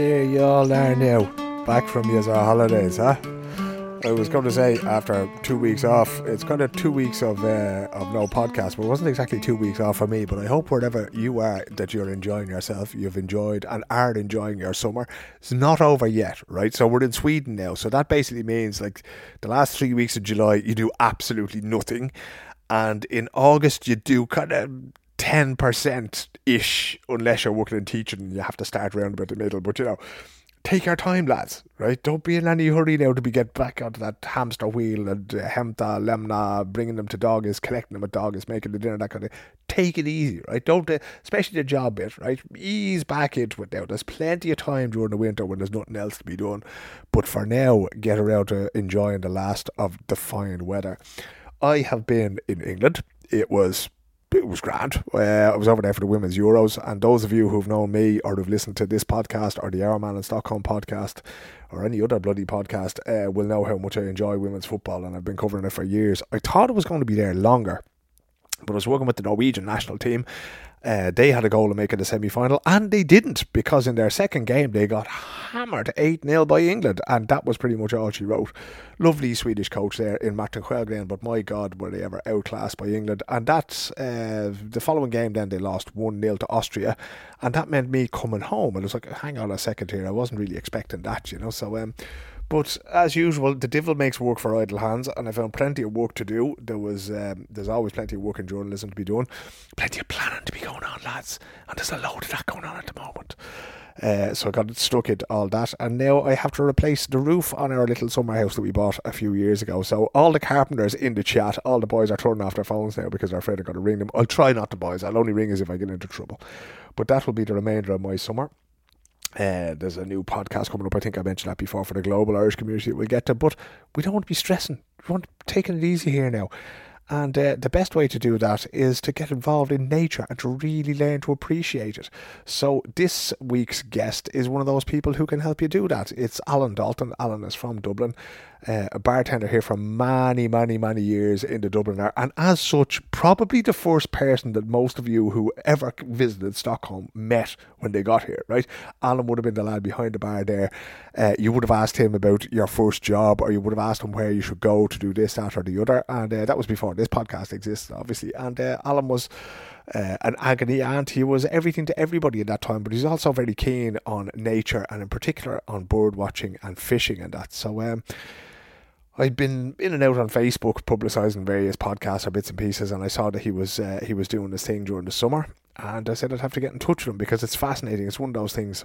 Here you all are now, back from your holidays, huh? I was going to say after two weeks off, it's kind of two weeks of uh, of no podcast, but it wasn't exactly two weeks off for me. But I hope wherever you are that you're enjoying yourself, you've enjoyed and are enjoying your summer. It's not over yet, right? So we're in Sweden now, so that basically means like the last three weeks of July, you do absolutely nothing, and in August you do kind of 10% ish, unless you're working in teaching and you have to start around about the middle. But you know, take your time, lads, right? Don't be in any hurry now to be get back onto that hamster wheel and uh, hämta, lämna, bringing them to doggies, collecting them at doggies, making the dinner, that kind of thing. Take it easy, right? Don't, uh, especially the job bit, right? Ease back into it now. There's plenty of time during the winter when there's nothing else to be done. But for now, get around to enjoying the last of the fine weather. I have been in England. It was it was grand. Uh, I was over there for the Women's Euros, and those of you who've known me or who've listened to this podcast or the Arrowman in Stockholm podcast or any other bloody podcast uh, will know how much I enjoy women's football, and I've been covering it for years. I thought it was going to be there longer, but I was working with the Norwegian national team, uh, they had a goal to make it the semi final, and they didn't because in their second game they got hammered 8 0 by England, and that was pretty much all she wrote. Lovely Swedish coach there in Martin Sjögren, but my God, were they ever outclassed by England. And that's uh, the following game, then they lost 1 0 to Austria, and that meant me coming home. And it was like, hang on a second here, I wasn't really expecting that, you know. So, um, but as usual, the devil makes work for idle hands, and I found plenty of work to do. There was, um, there's always plenty of work in journalism to be done, plenty of planning to be going on, lads, and there's a load of that going on at the moment. Uh, so I got stuck into all that, and now I have to replace the roof on our little summer house that we bought a few years ago. So all the carpenters in the chat, all the boys are turning off their phones now because they're afraid I'm going to ring them. I'll try not to, boys. I'll only ring as if I get into trouble. But that will be the remainder of my summer. Uh, there's a new podcast coming up. I think I mentioned that before for the global Irish community. We'll get to, but we don't want to be stressing. We want to taking it easy here now. And uh, the best way to do that is to get involved in nature and to really learn to appreciate it. So, this week's guest is one of those people who can help you do that. It's Alan Dalton. Alan is from Dublin uh, a bartender here for many, many, many years in the Dubliner, and as such, probably the first person that most of you who ever visited Stockholm met when they got here, right? Alan would have been the lad behind the bar there. Uh, you would have asked him about your first job, or you would have asked him where you should go to do this, that, or the other, and uh, that was before this podcast existed, obviously. And uh, Alan was uh, an agony aunt. He was everything to everybody at that time, but he's also very keen on nature and in particular on bird watching and fishing and that. So, um, I'd been in and out on Facebook publicising various podcasts or bits and pieces, and I saw that he was uh, he was doing this thing during the summer, and I said I'd have to get in touch with him because it's fascinating. It's one of those things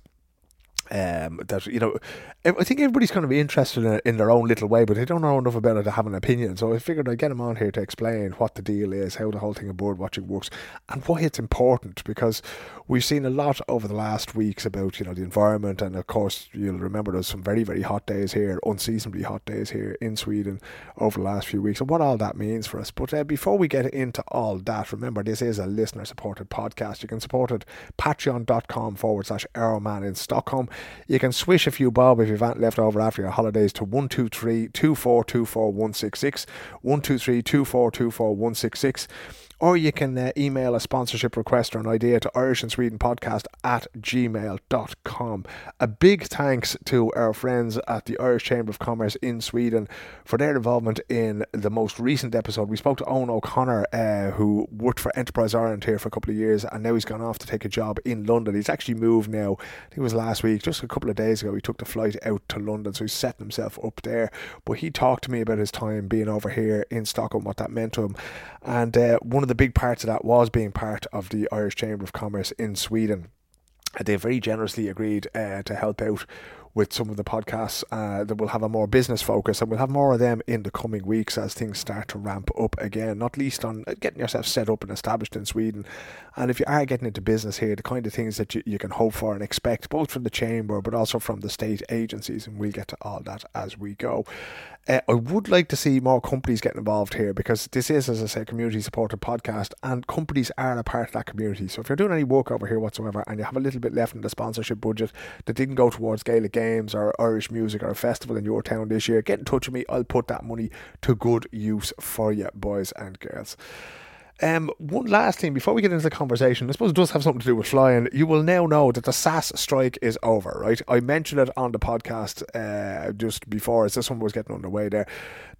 um, that you know, I think everybody's kind of interested in, in their own little way, but they don't know enough about it to have an opinion. So I figured I'd get him on here to explain what the deal is, how the whole thing of bird watching works, and why it's important. Because we've seen a lot over the last weeks about you know the environment, and of course you'll remember there's some very very hot days here, unseasonably hot days here in Sweden over the last few weeks, and what all that means for us. But uh, before we get into all that, remember this is a listener supported podcast. You can support it patreon.com forward slash Arrowman in Stockholm. You can swish a few bob if you've left over after your holidays to 123 2424 166. 123 2424 166 or you can uh, email a sponsorship request or an idea to Irish in Sweden podcast at gmail.com. A big thanks to our friends at the Irish Chamber of Commerce in Sweden for their involvement in the most recent episode. We spoke to Owen O'Connor, uh, who worked for Enterprise Ireland here for a couple of years, and now he's gone off to take a job in London. He's actually moved now, I think it was last week, just a couple of days ago, he took the flight out to London, so he's setting himself up there. But he talked to me about his time being over here in Stockholm, what that meant to him. And uh, one of the big parts of that was being part of the Irish Chamber of Commerce in Sweden. They very generously agreed uh, to help out with some of the podcasts uh, that will have a more business focus, and we'll have more of them in the coming weeks as things start to ramp up again. Not least on uh, getting yourself set up and established in Sweden, and if you are getting into business here, the kind of things that you, you can hope for and expect, both from the chamber but also from the state agencies, and we'll get to all that as we go. Uh, I would like to see more companies getting involved here because this is, as I say, a community supported podcast, and companies are a part of that community. So if you're doing any work over here whatsoever and you have a little bit left in the sponsorship budget that didn't go towards Gaelic Games or Irish music or a festival in your town this year, get in touch with me. I'll put that money to good use for you, boys and girls. Um, one last thing before we get into the conversation, I suppose it does have something to do with flying. You will now know that the SAS strike is over, right? I mentioned it on the podcast uh, just before as this one was getting underway there.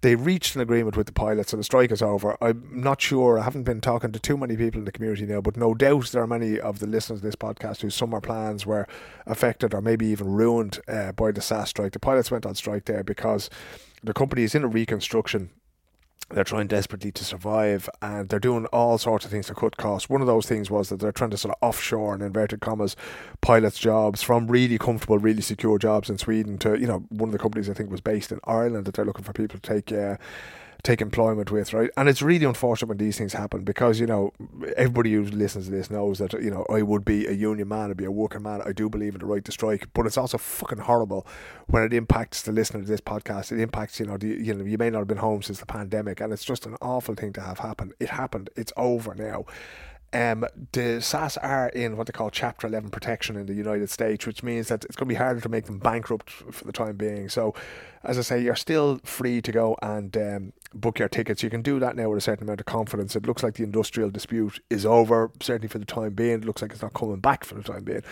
They reached an agreement with the pilots and the strike is over. I'm not sure, I haven't been talking to too many people in the community now, but no doubt there are many of the listeners of this podcast whose summer plans were affected or maybe even ruined uh, by the SAS strike. The pilots went on strike there because the company is in a reconstruction they're trying desperately to survive and they're doing all sorts of things to cut costs. One of those things was that they're trying to sort of offshore in inverted commas pilots jobs from really comfortable, really secure jobs in Sweden to, you know, one of the companies I think was based in Ireland that they're looking for people to take uh, take employment with, right? And it's really unfortunate when these things happen because, you know, everybody who listens to this knows that, you know, I would be a union man, I'd be a working man. I do believe in the right to strike, but it's also fucking horrible when it impacts the listener to this podcast. It impacts, you know, the, you know, you may not have been home since the pandemic and it's just an awful thing to have happen. It happened. It's over now. Um, the SAS are in what they call Chapter 11 protection in the United States, which means that it's going to be harder to make them bankrupt for the time being. So, as I say, you're still free to go and um, book your tickets. You can do that now with a certain amount of confidence. It looks like the industrial dispute is over, certainly for the time being. It looks like it's not coming back for the time being.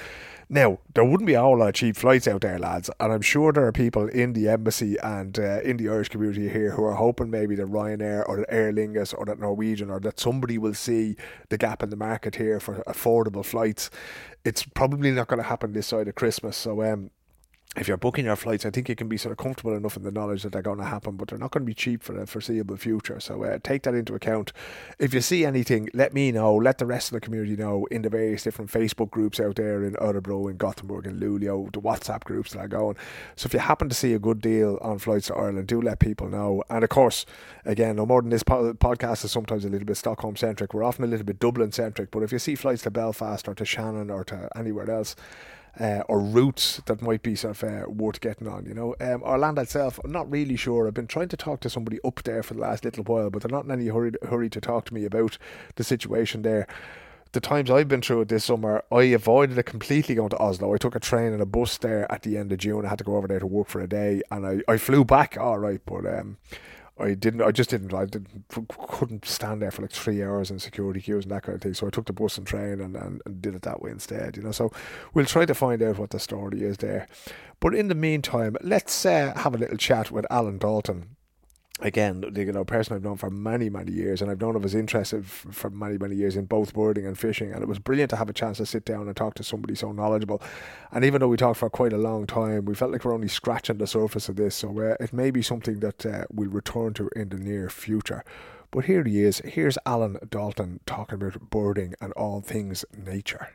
Now, there wouldn't be a whole lot of cheap flights out there, lads, and I'm sure there are people in the embassy and uh, in the Irish community here who are hoping maybe that Ryanair or that Aer Lingus or that Norwegian or that somebody will see the gap in the market here for affordable flights. It's probably not going to happen this side of Christmas, so um, if you're booking your flights, I think you can be sort of comfortable enough in the knowledge that they're going to happen, but they're not going to be cheap for the foreseeable future. So uh, take that into account. If you see anything, let me know. Let the rest of the community know in the various different Facebook groups out there in Örebro, in Gothenburg, in Luleå, the WhatsApp groups that are going. So if you happen to see a good deal on flights to Ireland, do let people know. And of course, again, no more than this po- podcast is sometimes a little bit Stockholm centric. We're often a little bit Dublin centric. But if you see flights to Belfast or to Shannon or to anywhere else, uh, or routes that might be sort of uh, worth getting on. You know, um, Arlanda itself, I'm not really sure. I've been trying to talk to somebody up there for the last little while, but they're not in any hurry hurry to talk to me about the situation there. The times I've been through it this summer, I avoided it completely going to Oslo. I took a train and a bus there at the end of June. I had to go over there to work for a day, and I, I flew back all right, but um, I didn't. I just didn't. I didn't, couldn't stand there for like three hours in security queues and that kind of thing. So I took the bus and train and, and, and did it that way instead. You know. So we'll try to find out what the story is there. But in the meantime, let's uh, have a little chat with Alan Dalton again, you know, a person I've known for many, many years, and I've known of his interest for many, many years in both birding and fishing. And it was brilliant to have a chance to sit down and talk to somebody so knowledgeable. And even though we talked for quite a long time, we felt like we're only scratching the surface of this. So uh, it may be something that uh, we'll return to in the near future. But here he is. Here's Alan Dalton talking about birding and all things nature.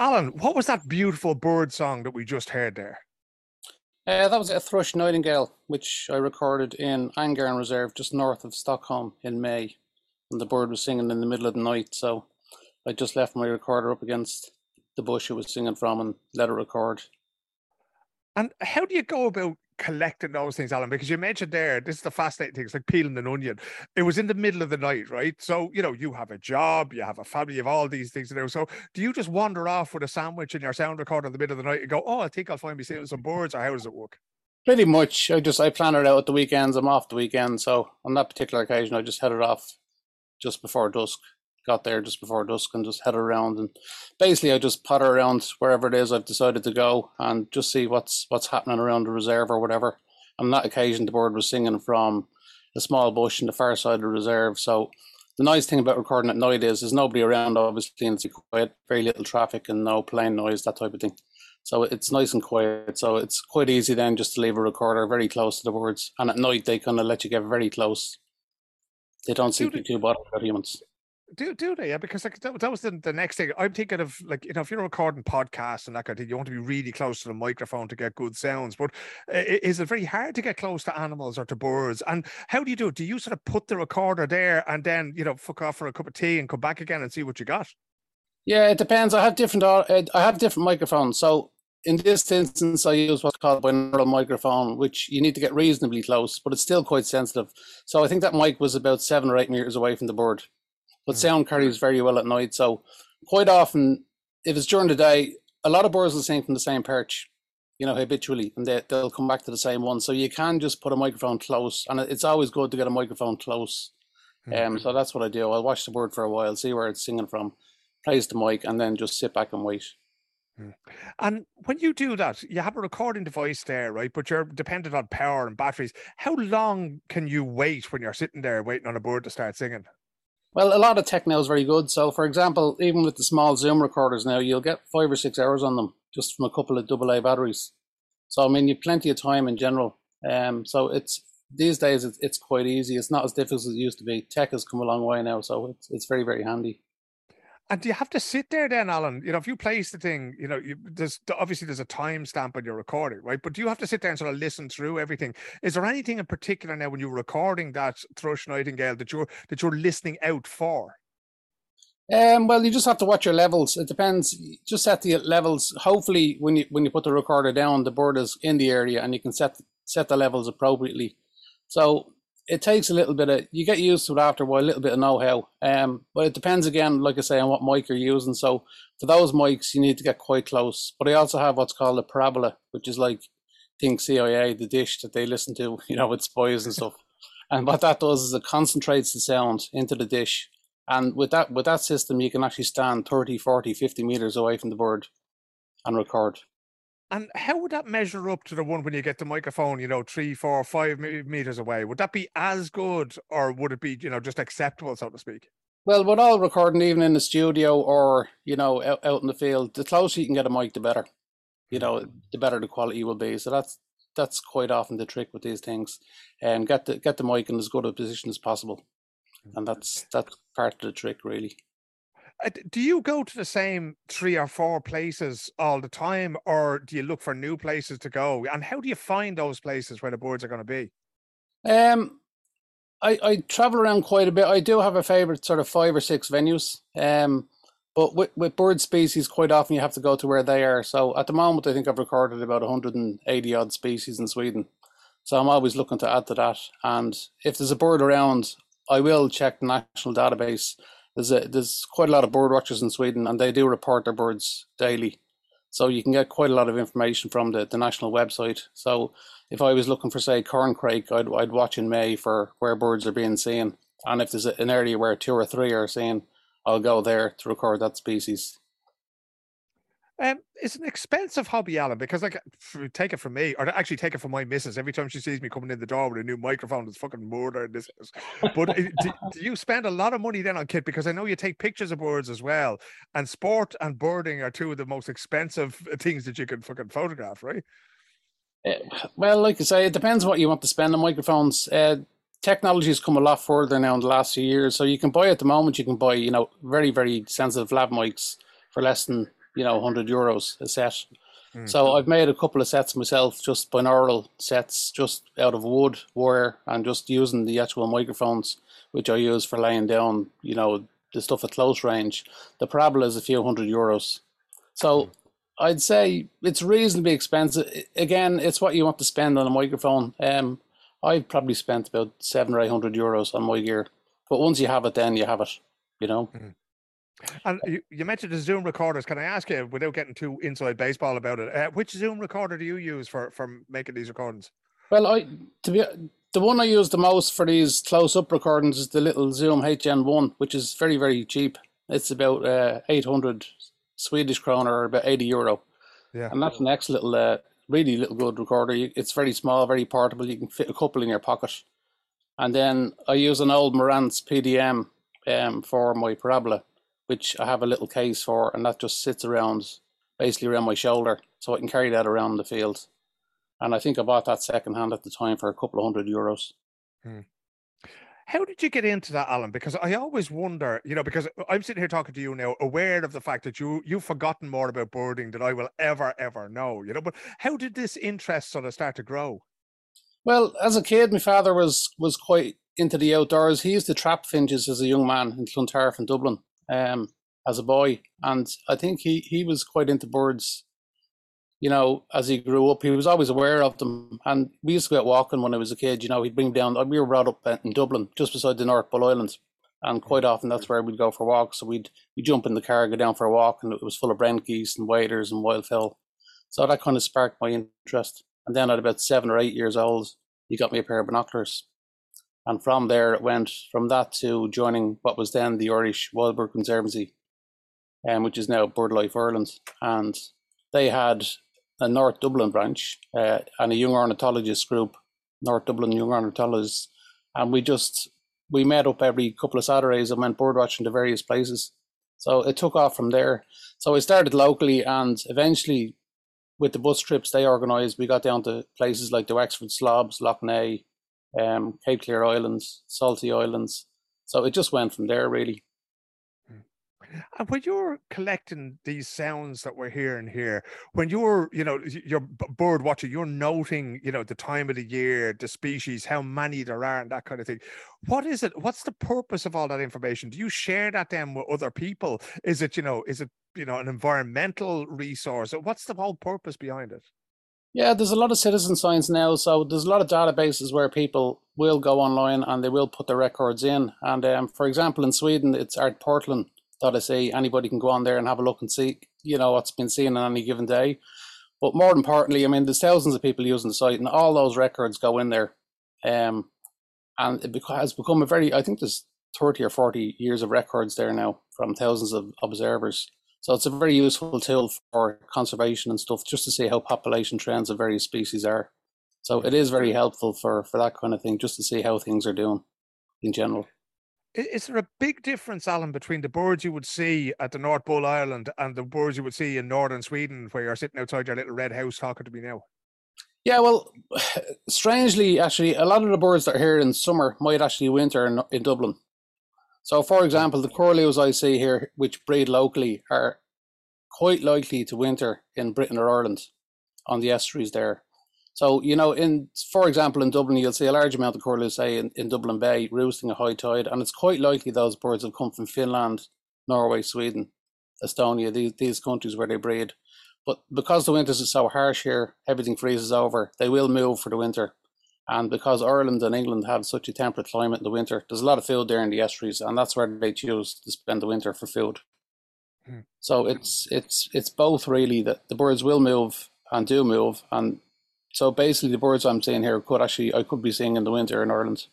Alan, what was that beautiful bird song that we just heard there? Uh, that was a thrush nightingale, which I recorded in Angarn Reserve, just north of Stockholm, in May. And the bird was singing in the middle of the night, so I just left my recorder up against the bush it was singing from and let it record. And how do you go about collecting those things, Alan, because you mentioned there, this is the fascinating thing. It's like peeling an onion. It was in the middle of the night, right? So, you know, you have a job, you have a family, you have all these things to do. So, do you just wander off with a sandwich and your sound recorder in the middle of the night and go, oh, I think I'll find me some birds, or how does it work? Pretty much. I just, I plan it out at the weekends. I'm off the weekend. So, on that particular occasion, I just headed off just before dusk got there just before dusk and just head around and basically I just potter around wherever it is I've decided to go and just see what's what's happening around the reserve or whatever. On that occasion the bird was singing from a small bush in the far side of the reserve. So the nice thing about recording at night is there's nobody around obviously and it's quiet, very little traffic and no plane noise, that type of thing. So it's nice and quiet. So it's quite easy then just to leave a recorder very close to the birds. And at night they kind of let you get very close. They don't seem to be too bothered about humans Do do they? Yeah, because like that, that was the, the next thing. I'm thinking of like you know if you're recording podcasts and that kind of thing, you want to be really close to the microphone to get good sounds. But uh, is it very hard to get close to animals or to birds? And how do you do it? Do you sort of put the recorder there and then you know fuck off for a cup of tea and come back again and see what you got? Yeah, it depends. I have different. Uh, I have different microphones. So in this instance, I use what's called a binaural microphone, which you need to get reasonably close, but it's still quite sensitive. So I think that mic was about seven or eight meters away from the bird. But mm. sound carries very well at night. So quite often, if it's during the day, a lot of birds will sing from the same perch, you know, habitually, and they, they'll come back to the same one. So you can just put a microphone close, and it's always good to get a microphone close. Mm. Um, so that's what I do. I'll watch the bird for a while, see where it's singing from, place the mic, and then just sit back and wait. Mm. And when you do that, you have a recording device there, right? But you're dependent on power and batteries. How long can you wait when you're sitting there waiting on a bird to start singing? Well, a lot of tech now is very good. So, for example, even with the small Zoom recorders now, you'll get five or six hours on them just from a couple of AA batteries. So, I mean, you've plenty of time in general. Um, so it's these days it's, it's quite easy. It's not as difficult as it used to be. Tech has come a long way now, so it's it's very very handy. And do you have to sit there then, Alan? You know, if you place the thing, you know, you, there's obviously there's a time timestamp on your recording, right? But do you have to sit there and sort of listen through everything? Is there anything in particular now when you're recording that thrush nightingale that you're that you're listening out for? Um, well, you just have to watch your levels. It depends. Just set the levels. Hopefully, when you when you put the recorder down, the bird is in the area, and you can set set the levels appropriately. So it takes a little bit of you get used to it after a while, a little bit of know-how. Um, but it depends again, like I say, on what mic you're using. So for those mics, you need to get quite close. But I also have what's called a parabola, which is like think CIA, the dish that they listen to, you know, with spies and stuff. And what that does is it concentrates the sound into the dish. And with that with that system, you can actually stand 30, 40, 50 meters away from the bird and record. And how would that measure up to the one when you get the microphone, you know, three, four, five meters away? Would that be as good or would it be, you know, just acceptable, so to speak? Well, with all recording, even in the studio or, you know, out, out in the field, the closer you can get a mic, the better. You know, the better the quality will be. So that's that's quite often the trick with these things. And um, get the get the mic in as good a position as possible. And that's that's part of the trick really. Uh, do you go to the same three or four places all the time, or do you look for new places to go? And how do you find those places where the boards are going to be? Um, I I travel around quite a bit. I do have a favorite sort of five or six venues. Um, but with, with bird species, quite often you have to go to where they are. So at the moment, I think I've recorded about 180 odd species in Sweden. So I'm always looking to add to that. And if there's a bird around, I will check the national database there's a, there's quite a lot of bird watchers in Sweden, and they do report their birds daily. So you can get quite a lot of information from the, the national website. So if I was looking for say corncrake, I'd I'd watch in May for where birds are being seen, and if there's an area where two or three are seen, I'll go there to record that species. Um, it's an expensive hobby, Alan, because like take it from me, or actually take it from my missus. Every time she sees me coming in the door with a new microphone, it's fucking murder in this house. But do, do, you spend a lot of money then on kit? Because I know you take pictures of birds as well, and sport and birding are two of the most expensive things that you can fucking photograph, right? Uh, well, like I say, it depends what you want to spend on microphones. Uh, technology has come a lot further now in the last few years, so you can buy at the moment. You can buy, you know, very very sensitive lab mics for less than you know, 100 euros a set. Mm. So I've made a couple of sets myself, just binaural sets, just out of wood, wire, and just using the actual microphones, which I use for laying down, you know, the stuff at close range. The parabola is a few hundred euros. So mm. I'd say it's reasonably expensive. Again, it's what you want to spend on a microphone. Um, I've probably spent about seven or eight hundred euros on my gear, but once you have it, then you have it. You know. Mm. And you, you, mentioned the Zoom recorders. Can I ask you, without getting too inside baseball about it, uh, which Zoom recorder do you use for for making these recordings? Well, I to be the one I use the most for these close up recordings is the little Zoom HN1, which is very very cheap. It's about uh, eight hundred Swedish kroner or about eighty euro. Yeah, and that's an excellent little, uh, really little good recorder. It's very small, very portable. You can fit a couple in your pocket. And then I use an old Marantz PDM um, for my parabola which I have a little case for, and that just sits around basically around my shoulder, so I can carry that around the field. And I think I bought that second hand at the time for a couple of hundred euros. Hmm. How did you get into that, Alan? Because I always wonder, you know, because I'm sitting here talking to you now, aware of the fact that you you've forgotten more about birding than I will ever ever know. You know, but how did this interest sort of start to grow? Well, as a kid, my father was was quite into the outdoors. He used to trap finches as a young man in Clontarf in Dublin, um, as a boy, and I think he he was quite into birds you know, as he grew up, he was always aware of them. And we used to go out walking when I was a kid. You know, he'd bring down. We were brought up in Dublin, just beside the North Bull Islands, and quite often that's where we'd go for walks. So we'd we jump in the car, go down for a walk, and it was full of brent geese and waders and wildfowl. So that kind of sparked my interest. And then at about seven or eight years old, he got me a pair of binoculars. And from there, it went from that to joining what was then the Irish Wildbird Conservancy, um, which is now BirdLife Ireland. And they had a North Dublin branch uh, and a young ornithologist group, North Dublin Young Ornithologists, and we just we met up every couple of Saturdays and went bird watching to various places. So it took off from there. So I started locally, and eventually, with the bus trips they organised, we got down to places like the Wexford Slobs, Lough Neagh, um, Cape Clear Islands, Saltee Islands. So it just went from there, really. And when you're collecting these sounds that we're hearing here, when you're, you know, you're bird watching, you're noting, you know, the time of the year, the species, how many there are, and that kind of thing. What is it? What's the purpose of all that information? Do you share that then with other people? Is it, you know, is it, you know, an environmental resource? What's the whole purpose behind it? Yeah, there's a lot of citizen science now, so there's a lot of databases where people will go online and they will put their records in. And um, for example, in Sweden, it's say anybody can go on there and have a look and see, you know, what's been seen on any given day. But more importantly, I mean, there's thousands of people using the site, and all those records go in there. Um, and it has become a very, I think there's 30 or 40 years of records there now from thousands of observers. So it's a very useful tool for conservation and stuff, just to see how population trends of various species are. So it is very helpful for, for that kind of thing, just to see how things are doing in general. Is there a big difference, Alan, between the birds you would see at the North Bull Island and the birds you would see in northern Sweden, where you're sitting outside your little red house talking to me now? Yeah, well, strangely, actually, a lot of the birds that are here in summer might actually winter in, in Dublin. So, for example, the curlews I see here, which breed locally, are quite likely to winter in Britain or Ireland on the estuaries there. So, you know, in for example, in Dublin, you'll see a large amount of curlew, say, in, in Dublin Bay, roosting at high tide, and it's quite likely those birds have come from Finland, Norway, Sweden, Estonia, these, these countries where they breed. But because the winters are so harsh here, everything freezes over, they will move for the winter. And because Ireland and England have such a temperate climate in the winter, there's a lot of food there in the estuaries, and that's where they choose to spend the winter for food. Hmm. So it's it's it's both really that the birds will move and do move, and so basically, the birds I'm seeing here could actually I could be seeing in the winter in Ireland.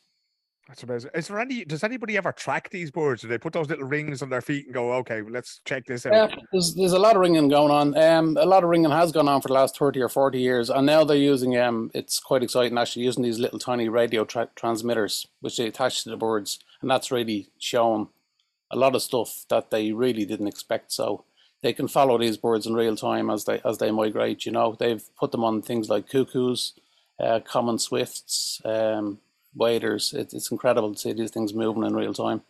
That's amazing. Is there any? Does anybody ever track these birds? Do they put those little rings on their feet and go, "Okay, let's check this out"? Yeah, there's there's a lot of ringing going on. Um, a lot of ringing has gone on for the last thirty or forty years, and now they're using um, it's quite exciting actually using these little tiny radio tra- transmitters which they attach to the birds, and that's really shown a lot of stuff that they really didn't expect. So they can follow these birds in real time as they as they migrate. You know, they've put them on things like cuckoos, uh, common swifts, um, waders. It, it's incredible to see these things moving in real time.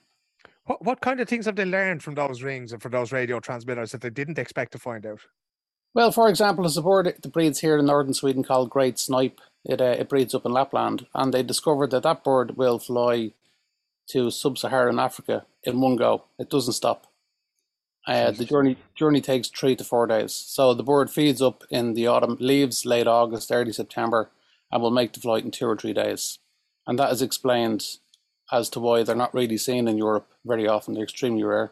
What what kind of things have they learned from those rings and from those radio transmitters that they didn't expect to find out? Well, for example, there's a bird that breeds here in northern Sweden called great snipe. It uh, it breeds up in Lapland, and they discovered that that bird will fly to sub-Saharan Africa in one go. It doesn't stop. Uh, the journey journey takes three to four days. So the bird feeds up in the autumn, leaves late August, early September, and will make the flight in two or three days. And that is explained as to why they're not really seen in Europe very often. They're extremely rare.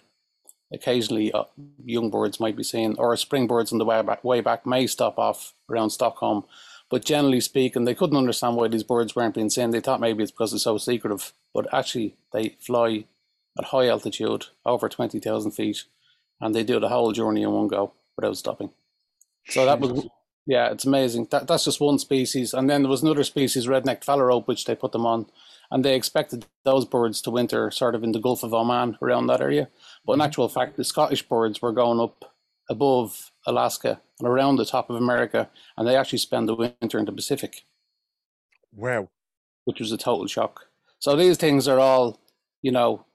Occasionally, uh, young birds might be seen, or spring birds on the way back, way back may stop off around Stockholm. But generally speaking, they couldn't understand why these birds weren't being seen. They thought maybe it's because it's so secretive. But actually, they fly at high altitude, over 20,000 feet, and they do the whole journey in one go without stopping. So that was yeah, it's amazing. That that's just one species, and then there was another species, red-necked phalarope, which they put them on, and they expected those birds to winter sort of in the Gulf of Oman around that area. But in mm-hmm. actual fact, the Scottish birds were going up above Alaska and around the top of America, and they actually spend the winter in the Pacific. Wow, which was a total shock. So these things are all, you know,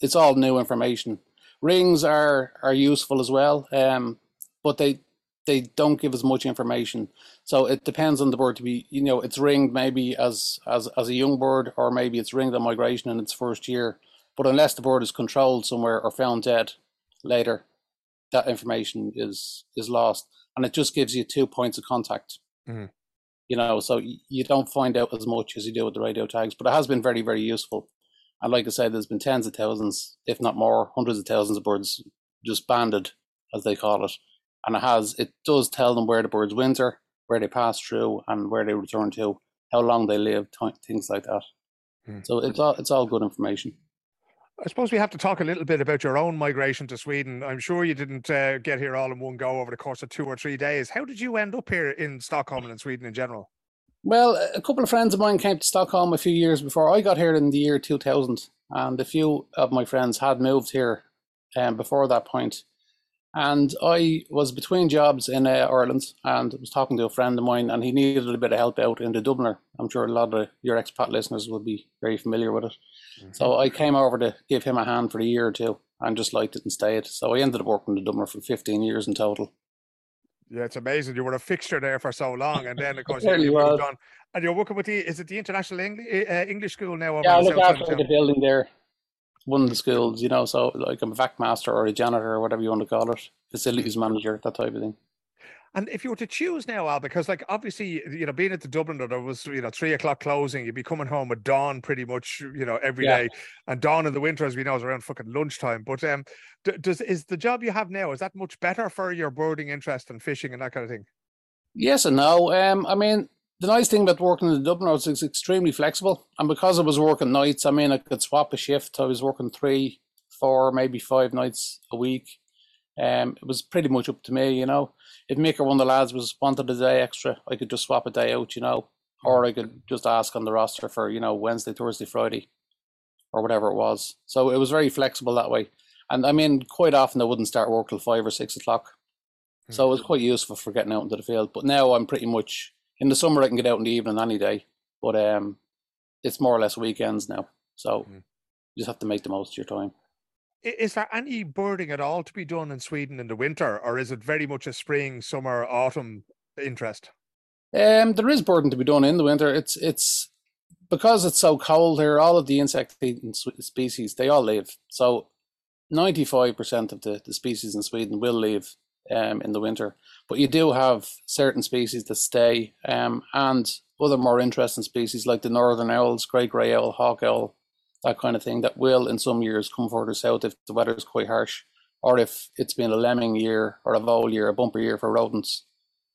it's all new information. Rings are are useful as well, um, but they they don't give as much information. So it depends on the bird to be, you know, it's ringed maybe as as as a young bird, or maybe it's ringed on migration in its first year. But unless the bird is controlled somewhere or found dead later, that information is is lost, and it just gives you two points of contact. Mm-hmm. You know, so you don't find out as much as you do with the radio tags, but it has been very very useful. And like I said, there's been tens of thousands, if not more, hundreds of thousands of birds just banded, as they call it, and it has it does tell them where the birds winter, where they pass through, and where they return to, how long they live, t- things like that. Mm. So it's all it's all good information. I suppose we have to talk a little bit about your own migration to Sweden. I'm sure you didn't uh, get here all in one go over the course of two or three days. How did you end up here in Stockholm and in Sweden in general? Well, a couple of friends of mine came to Stockholm a few years before I got here in the year 2000, and a few of my friends had moved here um, before that point. And I was between jobs in uh, Ireland and was talking to a friend of mine, and he needed a bit of help out in the Dubliner. I'm sure a lot of your expat listeners will be very familiar with it. Mm-hmm. So I came over to give him a hand for a year or two and just liked it and stayed. So I ended up working the Dubliner for 15 years in total. Yeah, it's amazing. You were a fixture there for so long, and then of course you moved on. And you're working with the is it the International English, uh, English School now? yeah, I look after the building there one of the schools, you know, so like I'm a vac master or a janitor or whatever you want to call it, facilities manager, that type of thing. And if you were to choose now, Al, because like obviously, you know, being at the Dublin, there was, you know, three o'clock closing, you'd be coming home at dawn pretty much, you know, every yeah. day, And dawn in the winter, as we know, is around fucking lunchtime. But um, does is the job you have now, is that much better for your birding interest and fishing and that kind of thing? Yes and no. Um, I mean, the nice thing about working in the Dublin is it's extremely flexible. And because I was working nights, I mean, I could swap a shift. I was working three, four, maybe five nights a week. Um, it was pretty much up to me, you know. If Mick or one of the lads was wanted a day extra, I could just swap a day out, you know, or I could just ask on the roster for, you know, Wednesday, Thursday, Friday, or whatever it was. So it was very flexible that way. And I mean, quite often I wouldn't start work till five or six o'clock. So it was hmm. quite useful for getting out into the field. But now I'm pretty much in the summer I can get out in the evening any day, but um, it's more or less weekends now. So mm. you just have to make the most of your time. Is there any birding at all to be done in Sweden in the winter, or is it very much a spring, summer, autumn interest? Um, there is birding to be done in the winter. It's it's because it's so cold here. All of the insect eating species they all leave. So ninety five percent of the, the species in Sweden will leave um, in the winter. But you do have certain species that stay, um, and other more interesting species like the northern owls, great grey owl, hawk owl, that kind of thing, that will in some years come further south if the weather is quite harsh, or if it's been a lemming year or a vole year, a bumper year for rodents.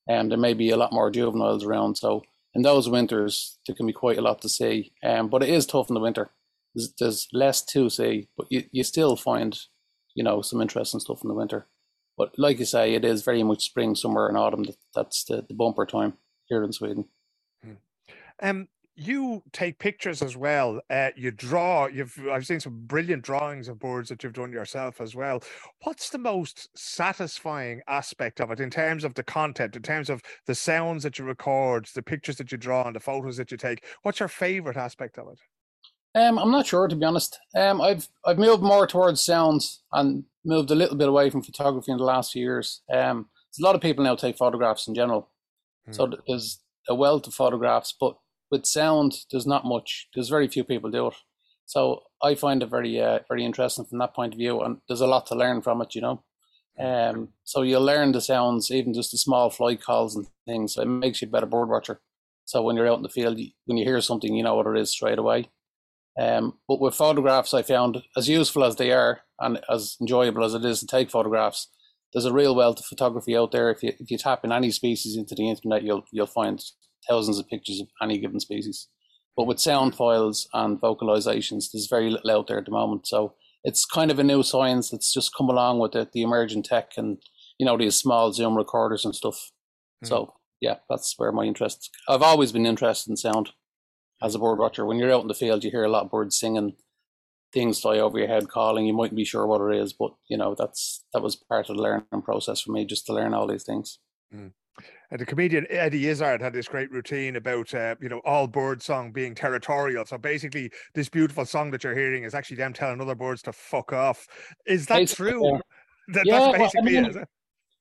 And um, there may be a lot more juveniles around. So in those winters, there can be quite a lot to see. Um, but it is tough in the winter. There's, there's less to see, but you, you still find, you know, some interesting stuff in the winter. But like you say, it is very much spring, summer, and autumn. That, that's the, the bumper time here in Sweden. Hmm. Um, you take pictures as well. Uh, you draw. You've I've seen some brilliant drawings of birds that you've done yourself as well. What's the most satisfying aspect of it in terms of the content, in terms of the sounds that you record, the pictures that you draw, and the photos that you take? What's your favorite aspect of it? Um, I'm not sure to be honest. Um, I've I've moved more towards sounds and moved a little bit away from photography in the last few years. Um, a lot of people now take photographs in general, mm. so there's a wealth of photographs. But with sound, there's not much. There's very few people do it. So I find it very uh, very interesting from that point of view, and there's a lot to learn from it. You know. Um, so you'll learn the sounds, even just the small flight calls and things. So it makes you a better bird watcher. So when you're out in the field, when you hear something, you know what it is straight away. Um, but with photographs, I found as useful as they are and as enjoyable as it is to take photographs, there's a real wealth of photography out there. If you if you tap in any species into the internet, you'll you'll find thousands of pictures of any given species. But with sound files and vocalizations, there's very little out there at the moment. So it's kind of a new science that's just come along with it, the emerging tech and you know these small zoom recorders and stuff. Mm. So yeah, that's where my interest. I've always been interested in sound as a bird watcher. When you're out in the field, you hear a lot of birds singing, things fly over your head calling. You mightn't be sure what it is, but you know that's that was part of the learning process for me, just to learn all these things. Mm. And the comedian Eddie Izzard had this great routine about, uh, you know, all bird song being territorial. So basically, this beautiful song that you're hearing is actually them telling other birds to fuck off. Is that basically, true? Yeah. That, yeah, that's basically well, I mean, it,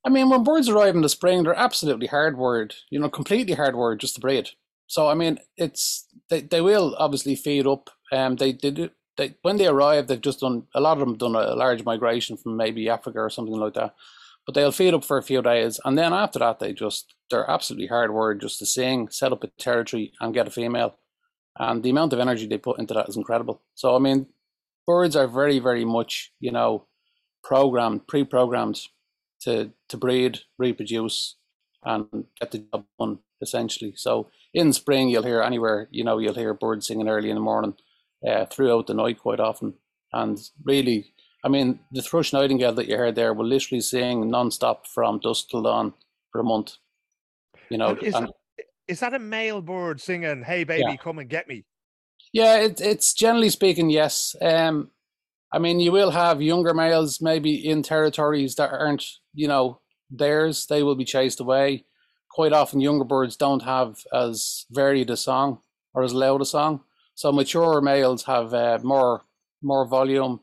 I mean, when birds arrive in the spring, they're absolutely hardwired, you know, completely hardwired just to breed. So, I mean, it's they, they will obviously feed up. Um, they, do, they, when they arrive, they've just done, a lot of them done a large migration from maybe Africa or something like that but they'll feed up for a few days, and then after that, they just they're absolutely hard just to sing, set up a territory, and get a female. And the amount of energy they put into that is incredible. So I mean, birds are very, very much you know programmed, pre-programmed to to breed, reproduce, and get the job done essentially. So in spring, you'll hear anywhere you know you'll hear birds singing early in the morning, uh, throughout the night quite often, and really I mean, the thrush nightingale that you heard there will literally sing non-stop from dusk till dawn for a month. You know, is, and, that, is that a male bird singing, "Hey baby, yeah. come and get me"? Yeah, it, it's generally speaking, yes. Um, I mean, you will have younger males maybe in territories that aren't, you know, theirs. They will be chased away. Quite often, younger birds don't have as varied a song or as loud a song. So mature males have uh, more more volume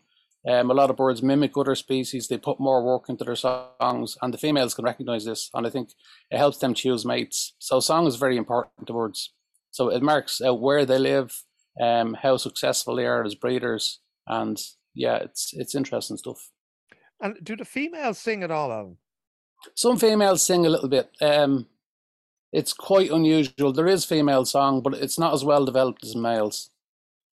um, a lot of birds mimic other species. They put more work into their songs, and the females can recognize this. And I think it helps them choose mates. So, song is very important to birds. So, it marks out where they live, um, how successful they are as breeders, and yeah, it's it's interesting stuff. And do the females sing at all, Alan? Some females sing a little bit. Um, it's quite unusual. There is female song, but it's not as well developed as males.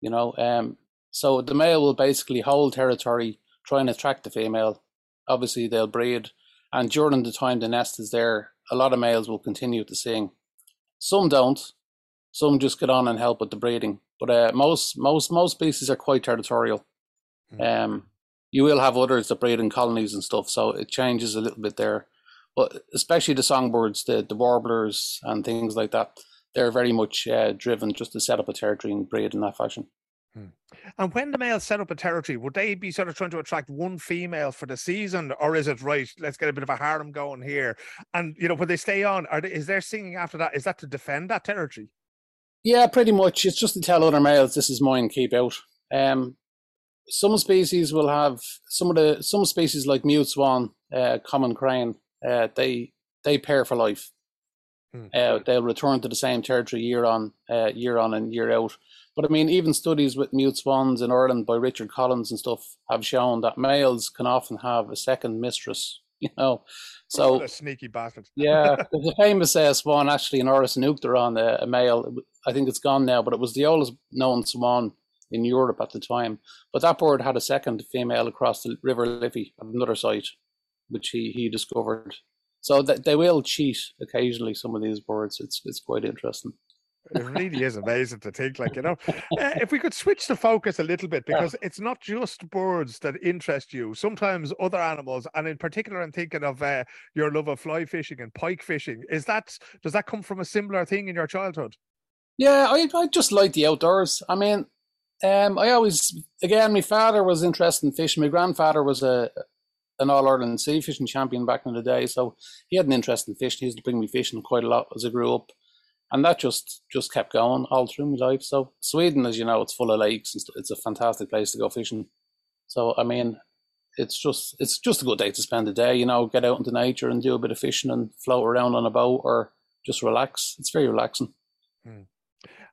You know, um, so the male will basically hold territory, try and attract the female. Obviously, they'll breed, and during the time the nest is there, a lot of males will continue to sing. Some don't. Some just get on and help with the breeding. But uh, most most most species are quite territorial. Mm. Um, you will have others that breed in colonies and stuff, so it changes a little bit there. But especially the songbirds, the the warblers and things like that, they're very much uh, driven just to set up a territory and breed in that fashion. Hmm. And when the males set up a territory, would they be sort of trying to attract one female for the season, or is it right? Let's get a bit of a harem going here, and you know when they stay on, are they, is there singing after that? Is that to defend that territory? Yeah, pretty much. It's just to tell other males this is mine, keep out. Um, some species will have some of the some species like mute swan, uh, common crane. Uh, they they pair for life. Hmm. Uh, they'll return to the same territory year on, uh, year on and year out. But I mean, even studies with mute swans in Ireland by Richard Collins and stuff have shown that males can often have a second mistress. You know, so what a sneaky bastard. yeah, there's a famous uh, swan actually in an Uachtaráin, a, a male. I think it's gone now, but it was the oldest known swan in Europe at the time. But that bird had a second female across the River Liffey at another site, which he, he discovered. So that they will cheat occasionally. Some of these birds, it's it's quite interesting. It really is amazing to think, like, you know, uh, if we could switch the focus a little bit, because yeah. it's not just birds that interest you, sometimes other animals, and in particular, I'm thinking of uh, your love of fly fishing and pike fishing. Is that, does that come from a similar thing in your childhood? Yeah, I, I just like the outdoors. I mean, um, I always, again, my father was interested in fishing. My grandfather was a an All Ireland sea fishing champion back in the day, so he had an interest in fishing. He used to bring me fishing quite a lot as I grew up and that just just kept going all through my life. So Sweden, as you know, it's full of lakes and it's a fantastic place to go fishing. So I mean, it's just it's just a good day to spend the day. You know, get out into nature and do a bit of fishing and float around on a boat or just relax. It's very relaxing. Hmm.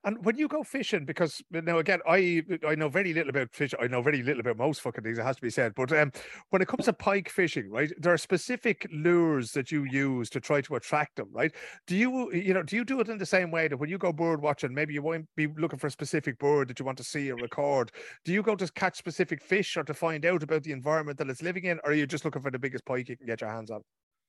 And when you go fishing, because now again, I I know very little about fish. I know very little about most fucking things. It has to be said. But um, when it comes to pike fishing, right, there are specific lures that you use to try to attract them, right? Do you you know do you do it in the same way that when you go bird watching, maybe you won't be looking for a specific bird that you want to see or record? Do you go to catch specific fish or to find out about the environment that it's living in, or are you just looking for the biggest pike you can get your hands on?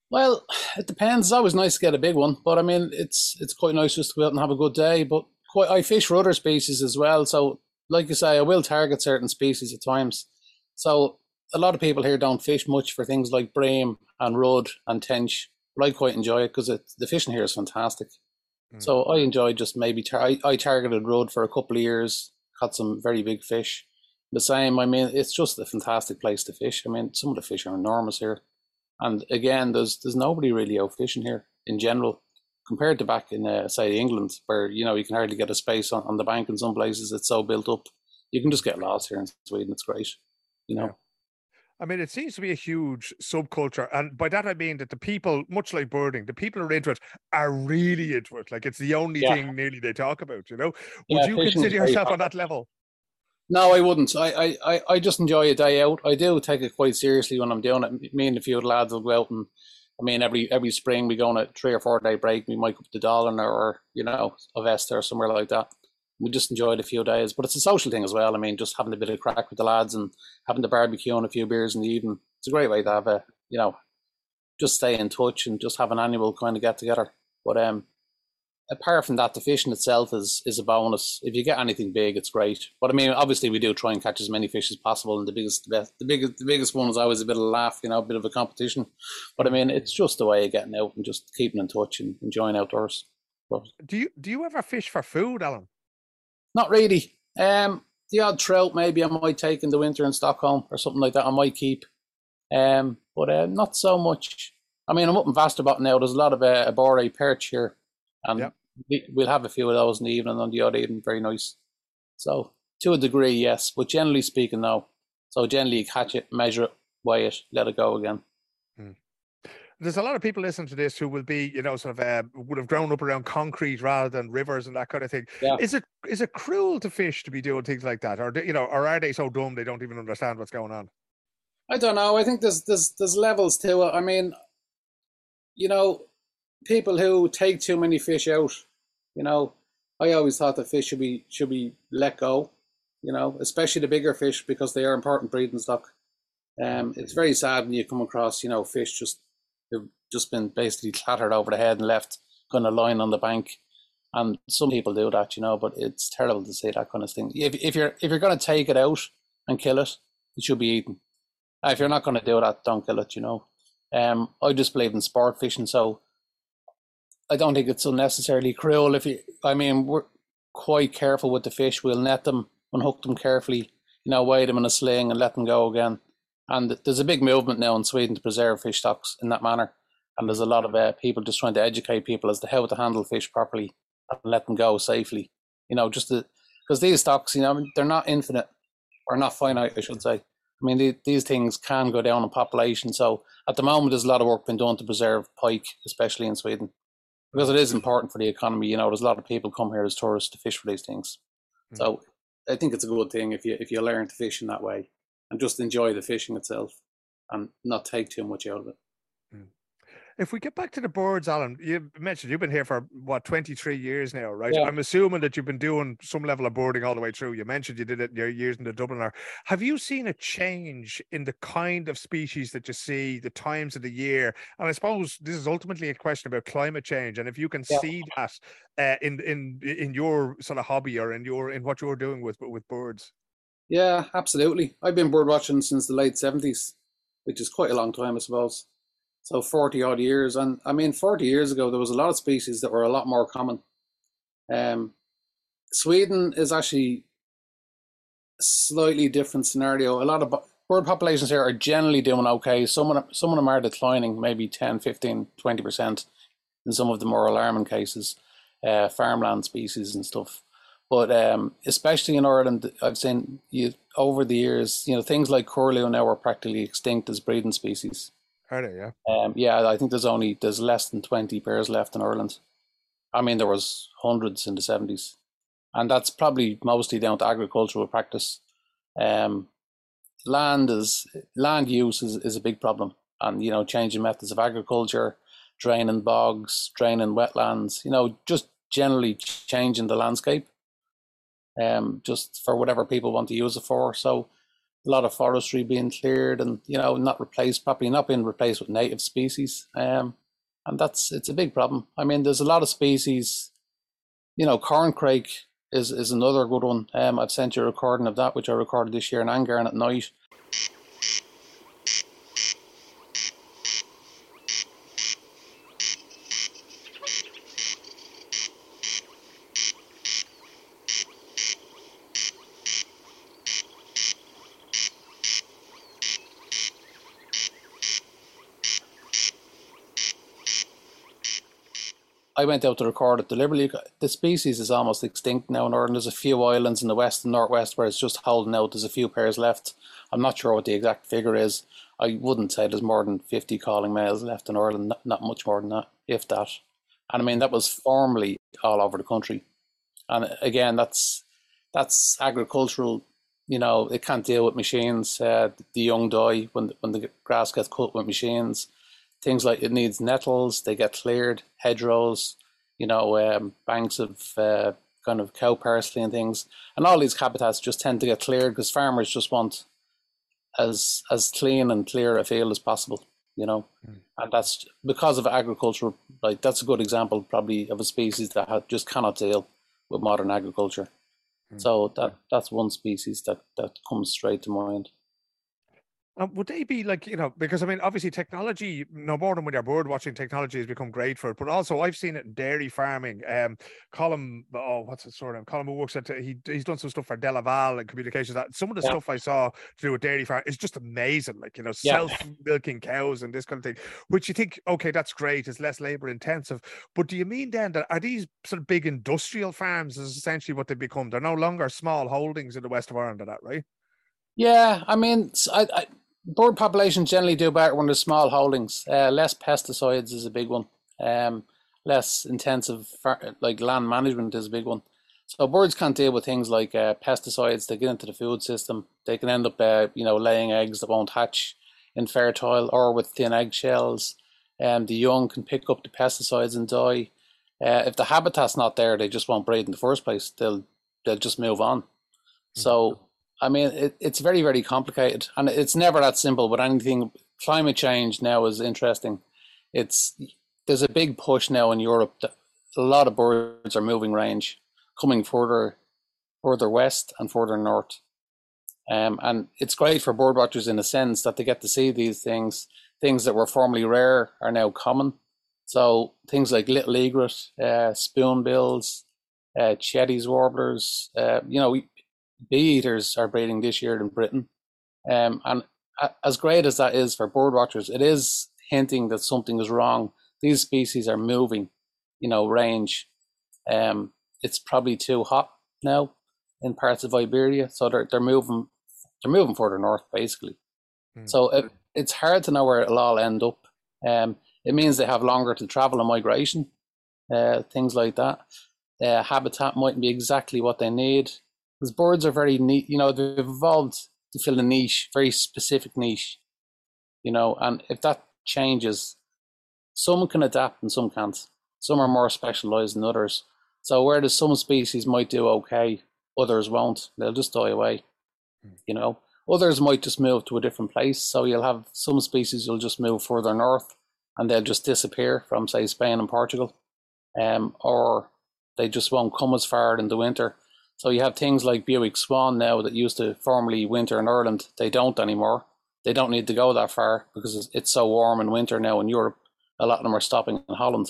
Well, it depends. It's always nice to get a big one, but I mean, it's it's quite nice just to go out and have a good day. But quite. I fish for other species as well. So, like you say, I will target certain species at times. So, a lot of people here don't fish much for things like bream and rudd and tench. But I quite enjoy it because the fishing here is fantastic. Mm. So I enjoy just maybe tar- I, I targeted rudd for a couple of years, caught some very big fish. The same, I mean, it's just a fantastic place to fish. I mean, some of the fish are enormous here, and again, there's there's nobody really out fishing here in general. Compared to back in uh, say England, where you know you can hardly get a space on, on the bank in some places. It's so built up. You can just get lost here in Sweden. It's great, you know. Yeah. I mean, it seems to be a huge subculture. And by that, I mean that the people, much like birding, the people who are into it are really into it. Like it's the only yeah. thing nearly they talk about, you know? Would yeah, you consider yourself on that level? No, I wouldn't. I, I, I just enjoy a day out. I do take it quite seriously when I'm doing it. Me and a few lads will go out and, I mean, every every spring we go on a three or four day break. We might go to Dublin or, you know, Avesta or somewhere like that we just enjoyed a few days. But it's a social thing as well. I mean, just having a bit of crack with the lads and having the barbecue and a few beers in the evening. It's a great way to have a, you know, just stay in touch and just have an annual kind of get together. But um, apart from that, the fishing itself is is a bonus. If you get anything big, it's great. But I mean, obviously, we do try and catch as many fish as possible. And the biggest, the best, the biggest, the biggest one is always a bit of a laugh, you know, a bit of a competition. But I mean, it's just a way of getting out and just keeping in touch and enjoying outdoors. But, do you do you ever fish for food, Alan? Not really. Um, the odd trout maybe I might take in the winter in Stockholm or something like that. I might keep. Um, but uh, not so much. I mean, I'm up in Västerbotten now. There's a lot of uh, abborre perch here, and yep. We, we'll have a few of those in the evening on the odd evening. Very nice. So to a degree, yes, but generally speaking, no. So generally, you catch it, measure it, weigh it, let it go again there's a lot of people listening to this who will be, you know, sort of uh, would have grown up around concrete rather than rivers and that kind of thing. Yeah. Is it is it cruel to fish to be doing things like that, or you know, or are they so dumb they don't even understand what's going on? I don't know. I think there's there's there's levels to it. I mean, you know, people who take too many fish out, you know, I always thought that fish should be should be let go, you know, especially the bigger fish because they are important breeding stock. Um, it's very sad when you come across, you know, fish just who've just been basically clattered over the head and left kind of lying on the bank. And some people do that, you know, but it's terrible to say that kind of thing. If, if you're if you're going to take it out and kill it, it should be eaten. If you're not going to do that, don't kill it, you know. Um, I just believe in sport fishing, so I don't think it's unnecessarily cruel. If you, I mean, we're quite careful with the fish. We'll net them, unhook them carefully, you know, weigh them in a sling and let them go again. And there's a big movement now in Sweden to preserve fish stocks in that manner. And there's a lot of uh, people just trying to educate people as to how to handle fish properly and let them go safely. You know, just because these stocks, you know, they're not infinite or not finite, I should say. I mean, the, these things can go down in population. So at the moment, there's a lot of work being done to preserve pike, especially in Sweden, because it is important for the economy. You know, there's a lot of people come here as tourists to fish for these things. Mm-hmm. So I think it's a good thing if you if you learn to fish in that way and just enjoy the fishing itself and not take too much out of it. If we get back to the boards, Alan, you mentioned you've been here for what 23 years now, right? Yeah. I'm assuming that you've been doing some level of boarding all the way through. You mentioned you did it in your years in the Dubliner. Have you seen a change in the kind of species that you see, the times of the year? And I suppose this is ultimately a question about climate change. And if you can yeah. see that uh, in in in your sort of hobby or in your in what you're doing with with birds. Yeah, absolutely. I've been bird watching since the late 70s, which is quite a long time, I suppose. So 40 odd years. And I mean, 40 years ago, there was a lot of species that were a lot more common. Um, Sweden is actually a slightly different scenario. A lot of bird populations here are generally doing okay. Some of them, some of them are declining, maybe 10, 15, 20% in some of the more alarming cases, uh, farmland species and stuff. But um, especially in Ireland, I've seen you, over the years, you know, things like curlew now are practically extinct as breeding species. Are? Yeah. Um, yeah, I think there's only there's less than twenty pairs left in Ireland. I mean, there was hundreds in the seventies, and that's probably mostly down to agricultural practice. Um, land is land use is, is a big problem, and you know, changing methods of agriculture, draining bogs, draining wetlands. You know, just generally changing the landscape. Um, just for whatever people want to use it for. So a lot of forestry being cleared and you know not replaced properly, not being replaced with native species. Um, and that's it's a big problem. I mean, there's a lot of species. You know, corncrake is is another good one. Um, I've sent you a recording of that, which I recorded this year in Angarn at night. I went out to record it deliberately. The species is almost extinct now in Ireland. There's a few islands in the west and northwest where it's just holding out. There's a few pairs left. I'm not sure what the exact figure is. I wouldn't say there's more than 50 calling males left in Ireland, not, not much more than that, if that. And I mean, that was formerly all over the country. And again, that's that's agricultural. You know, it can't deal with machines. Uh, the young die when the, when the grass gets cut with machines. Things like it needs nettles, they get cleared, hedgerows, you know, um, banks of uh, kind of cow parsley and things. And all these habitats just tend to get cleared because farmers just want as as clean and clear a field as possible, you know. Mm. And that's because of agriculture. Like that's a good example, probably, of a species that just cannot deal with modern agriculture. Mm. So that that's one species that that comes straight to mind. Um, would they be like you know because I mean obviously technology no more than when you're bird watching technology has become great for it. But also I've seen it in dairy farming. Um Colin oh what's his sort of Colin who works at he he's done some stuff for DeLaval and communications. That some of the yeah. stuff I saw to do with dairy farm is just amazing like you know yeah. self milking cows and this kind of thing which you think okay that's great it's less labor intensive. But do you mean then that are these sort of big industrial farms is essentially what they become? They're no longer small holdings in the west of Ireland are that right? Yeah, I mean, I, I, bird populations generally do better when there's small holdings. Uh, less pesticides is a big one. Um, less intensive like land management is a big one. So birds can't deal with things like uh, pesticides. They get into the food system. They can end up, uh, you know, laying eggs that won't hatch infertile or with thin eggshells. And um, the young can pick up the pesticides and die. Uh, if the habitat's not there, they just won't breed in the first place. They'll they'll just move on. Mm-hmm. So I mean, it, it's very, very complicated, and it's never that simple. But anything, climate change now is interesting. It's there's a big push now in Europe that a lot of birds are moving range, coming further, further west and further north. Um, and it's great for bird watchers in a sense that they get to see these things. Things that were formerly rare are now common. So things like little egret, uh, spoonbills, uh, Cetti's warblers. Uh, you know, bee eaters are breeding this year in Britain. Um, and as great as that is for bird watchers, it is hinting that something is wrong. These species are moving, you know, range. Um, it's probably too hot now in parts of Iberia, so they're they're moving they're moving further north basically. Mm. So it, it's hard to know where it'll all end up. Um, it means they have longer to travel and migration, uh, things like that. Uh, habitat mightn't be exactly what they need because birds are very neat. You know, they've evolved to fill a niche, very specific niche. You know, and if that changes, some can adapt and some can't. Some are more specialized than others. So whereas some species might do okay, others won't. They'll just die away. Hmm. You know, others might just move to a different place. So you'll have some species will just move further north, and they'll just disappear from say Spain and Portugal, um, or they just won't come as far in the winter so you have things like Bewick Swan now that used to formerly winter in Ireland. They don't anymore. They don't need to go that far because it's so warm in winter now in Europe. A lot of them are stopping in Holland,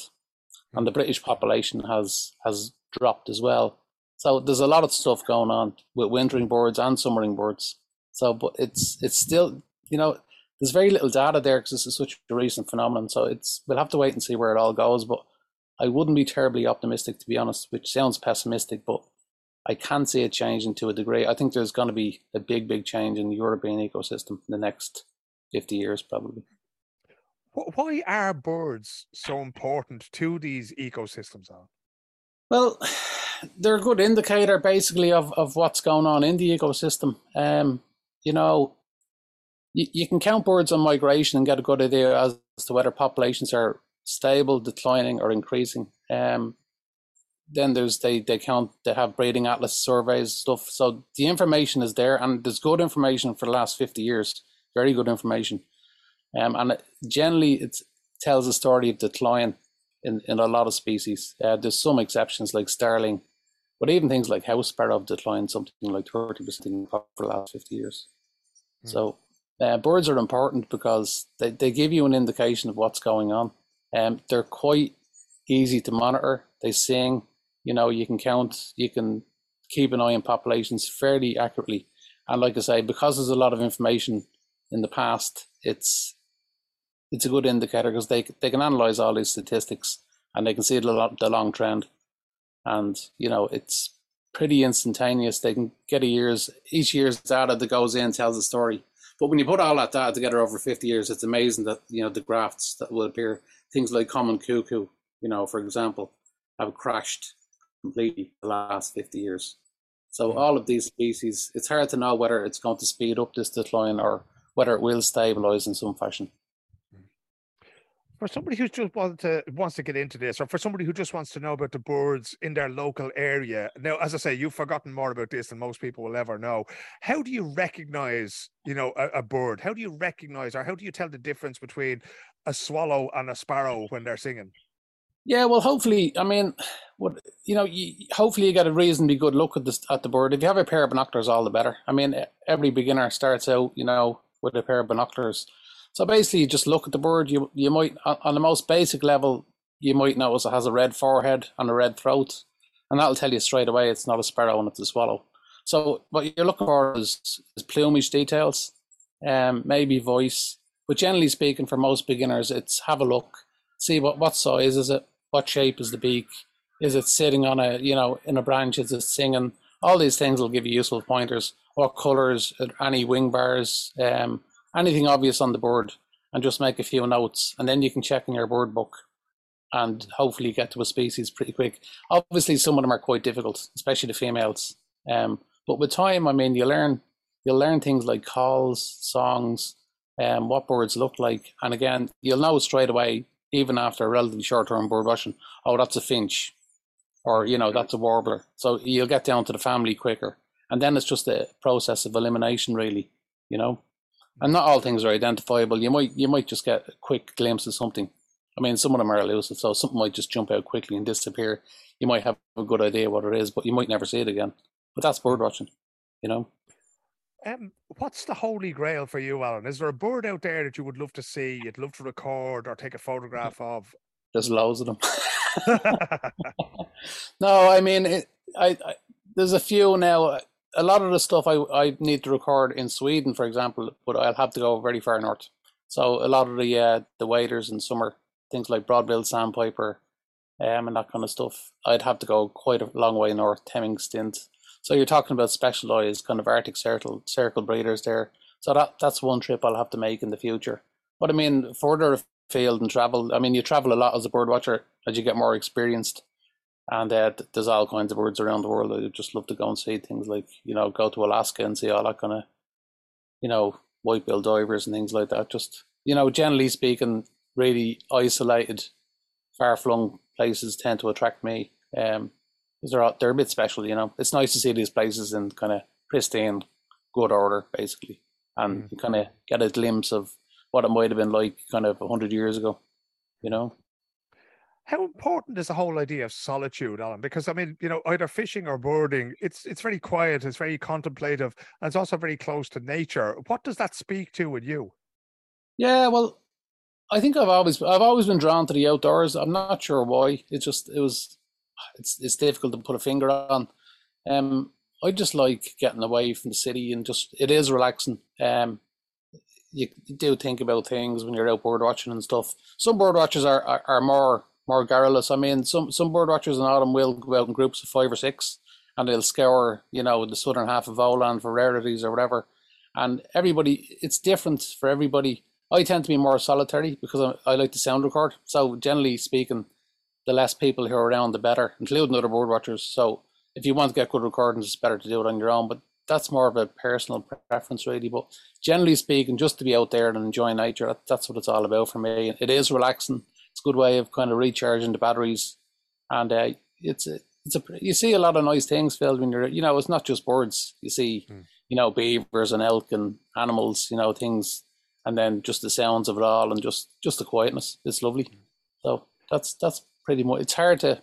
and the British population has has dropped as well. So there's a lot of stuff going on with wintering birds and summering birds. So, but it's it's still you know there's very little data there because this is such a recent phenomenon. So it's we'll have to wait and see where it all goes. But I wouldn't be terribly optimistic to be honest, which sounds pessimistic, but I can see it changing to a degree. I think there's going to be a big, big change in the European ecosystem in the next 50 years, probably. Why are birds so important to these ecosystems? Alan? Well, they're a good indicator, basically, of, of what's going on in the ecosystem. Um, you know, you, you can count birds on migration and get a good idea as to whether populations are stable, declining, or increasing. Um, then there's they they count they have breeding atlas surveys stuff. So the information is there and there's good information for the last 50 years very good information. Um, and it, generally it tells a story of decline in, in a lot of species. Uh, there's some exceptions like starling but even things like house sparrow have declined something like 30% for the last 50 years. Mm. so uh, birds are important because they, they give you an indication of what's going on. Um, they're quite easy to monitor. They sing you know, you can count, you can keep an eye on populations fairly accurately. And like I say, because there's a lot of information in the past, it's it's a good indicator because they they can analyze all these statistics and they can see the, the long trend. And you know, it's pretty instantaneous. They can get a year's each year's data that goes in tells a story. But when you put all that data together over 50 years, it's amazing that you know the graphs that will appear. Things like common cuckoo, you know, for example, have crashed completely the last 50 years. So all of these species, it's hard to know whether it's going to speed up this decline or whether it will stabilize in some fashion for somebody who just wants to wants to get into this, or for somebody who just wants to know about the birds in their local area. Now, as I say, you've forgotten more about this than most people will ever know. How do you recognize, you know, a, a bird? How do you recognize, or how do you tell the difference between a swallow and a sparrow when they're singing? Yeah, well, hopefully, I mean, what you know, you, hopefully you get a reasonably good look at this at the bird. If you have a pair of binoculars, all the better. I mean, every beginner starts out, you know, with a pair of binoculars so basically, you just look at the bird. You you might on the most basic level, you might notice it has a red forehead and a red throat, and that'll tell you straight away it's not a sparrow and it's a swallow. So what you're looking for is, is plumage details, um, maybe voice, but generally speaking, for most beginners, it's have a look, see what what size is it, what shape is the beak, is it sitting on a you know in a branch, is it singing? All these things will give you useful pointers. What colors, any wing bars, um, anything obvious on the board and just make a few notes and then you can check in your board book and hopefully get to a species pretty quick. Obviously, some of them are quite difficult, especially the females. Um, but with time, I mean, you learn you'll learn things like calls, songs, um, what birds look like, and again, you'll know straight away, even after a relatively short-term bird watching, oh, that's a finch, or you know, that's a warbler. So you'll get down to the family quicker, and then it's just a process of elimination, really. You know and not all things are identifiable. You might you might just get a quick glimpse of something. I mean, some of them are elusive, so something might just jump out quickly and disappear. You might have a good idea what it is, but you might never see it again. But that's bird watching, you know. Um, what's the holy grail for you, Alan? Is there a bird out there that you would love to see, you'd love to record or take a photograph of? There's loads of them. no, I mean, it, I, I, there's a few now a lot of the stuff I, I need to record in Sweden, for example, but I'll have to go very far north. So a lot of the uh, the waders in summer, things like broadbill sandpiper, um, and that kind of stuff, I'd have to go quite a long way north, Temminck's stint. So you're talking about specialized kind of Arctic circle circle breeders there. So that that's one trip I'll have to make in the future. But I mean, further afield and travel. I mean, you travel a lot as a bird watcher as you get more experienced. And uh, there's all kinds of birds around the world. I just love to go and see things like, you know, go to Alaska and see all that kind of, you know, white-billed divers and things like that. Just, you know, generally speaking, really isolated, far-flung places tend to attract me. Um, because they're, they're a bit special, you know. It's nice to see these places in kind of pristine, good order, basically. And mm. you kind of get a glimpse of what it might have been like kind of 100 years ago, you know. How important is the whole idea of solitude, Alan? Because I mean, you know, either fishing or birding, it's it's very quiet, it's very contemplative, and it's also very close to nature. What does that speak to with you? Yeah, well, I think I've always I've always been drawn to the outdoors. I'm not sure why. It just it was it's it's difficult to put a finger on. Um, I just like getting away from the city and just it is relaxing. Um, you, do think about things when you're out bird watching and stuff. Some bird watchers are, are, are more more garrulous. I mean, some some bird watchers in autumn will go out in groups of five or six, and they'll scour, you know, the southern half of Öland for rarities or whatever. And everybody, it's different for everybody. I tend to be more solitary because I, I like to sound record. So generally speaking, the less people who are around, the better, including other bird watchers. So if you want to get good recordings, it's better to do it on your own. But that's more of a personal preference, really. But generally speaking, just to be out there and enjoy nature, that, that's what it's all about for me. It is relaxing it's a good way of kind of recharging the batteries, and uh, it's a, it's a you see a lot of nice things, Phil. When you're you know it's not just birds. You see mm. you know beavers and elk and animals. You know things, and then just the sounds of it all, and just just the quietness. It's lovely. Mm. So that's that's pretty much. It's hard to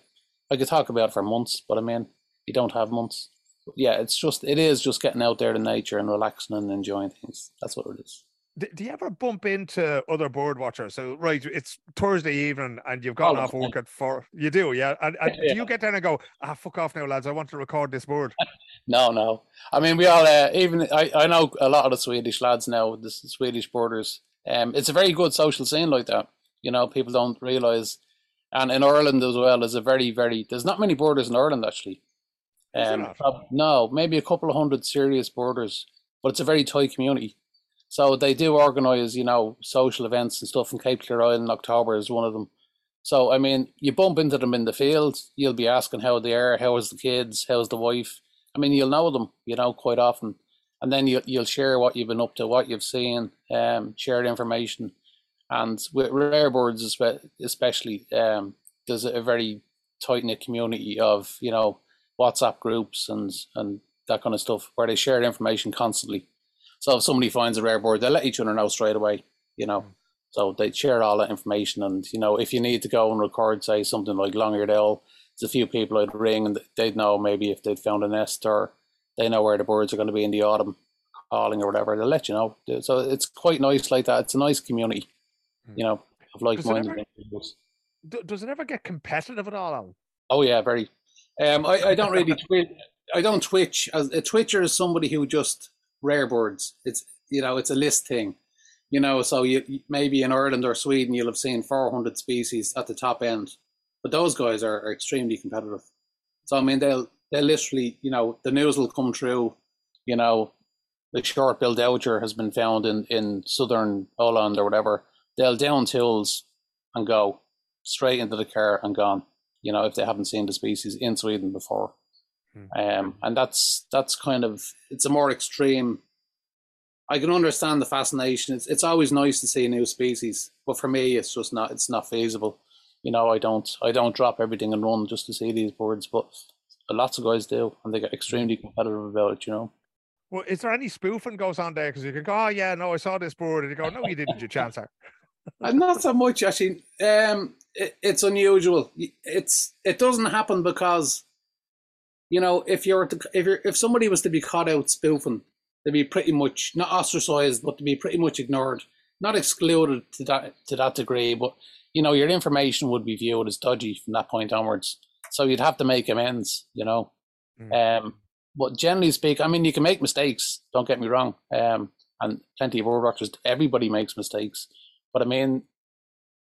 I could talk about for months, but I mean you don't have months. But yeah, it's just it is just getting out there to nature and relaxing and enjoying things. That's what it is do you ever bump into other bird watchers? So right, it's Thursday evening and you've gone off work at four. You do, yeah. And, and yeah. do you get there and go, ah, fuck off now, lads? I want to record this bird. no, no. I mean, we all uh, even I, I know a lot of the Swedish lads now, the Swedish birders. Um, it's a very good social scene like that. You know, people don't realize. And in Ireland as well, there's a very, very, there's not many birders in Ireland actually. Um, no, maybe a couple of hundred serious birders, but it's a very tight community. So they do organise, you know, social events and stuff. And Cape Clear Island in October is one of them. So I mean, you bump into them in the field, you'll be asking how they are, how is the kids, how's the wife. I mean, you'll know them, you know, quite often, and then you you'll share what you've been up to, what you've seen, um, share information, and with rare birds especially, um, there's a very tight knit community of you know WhatsApp groups and and that kind of stuff where they share information constantly. So if somebody finds a rare bird, they'll let each other know straight away, you know. Mm. So they share all that information, and you know, if you need to go and record, say something like long-eared owl, there's a few people I'd ring, and they'd know maybe if they'd found a nest or they know where the birds are going to be in the autumn, calling or whatever. They'll let you know. So it's quite nice like that. It's a nice community, you know, of like-minded individuals. Does it ever get competitive at all? Alan? Oh yeah, very. Um, I, I don't really twitch. I don't twitch. As a twitcher is somebody who just rare birds. It's you know, it's a list thing you know, so you maybe in Ireland or Sweden you'll have seen 400 species at the top end, but those guys are, are extremely competitive. So I mean, they'll they literally, you know, the news will come through. You know, the short-billed dowitcher has been found in in southern Holland or whatever. They'll down tools and go straight into the car and gone. You know, if they haven't seen the species in Sweden before, hmm. um, and that's that's kind of it's a more extreme I can understand the fascination. It's it's always nice to see a new species, but for me, it's just not it's not feasible. You know, I don't I don't drop everything and run just to see these birds, but lots of guys do, and they get extremely competitive about it. You know. Well, is there any spoofing goes on there? Because you can go, oh yeah, no, I saw this bird, and you go, no, you didn't, you chance her. Not so much actually. Um, it, it's unusual. It's it doesn't happen because, you know, if you're to, if you're if somebody was to be caught out spoofing, to be pretty much not ostracized, but to be pretty much ignored, not excluded to that to that degree. But you know, your information would be viewed as dodgy from that point onwards. So you'd have to make amends, you know. Mm. Um, but generally speaking, I mean, you can make mistakes. Don't get me wrong. Um, and plenty of watchers, everybody makes mistakes. But I mean,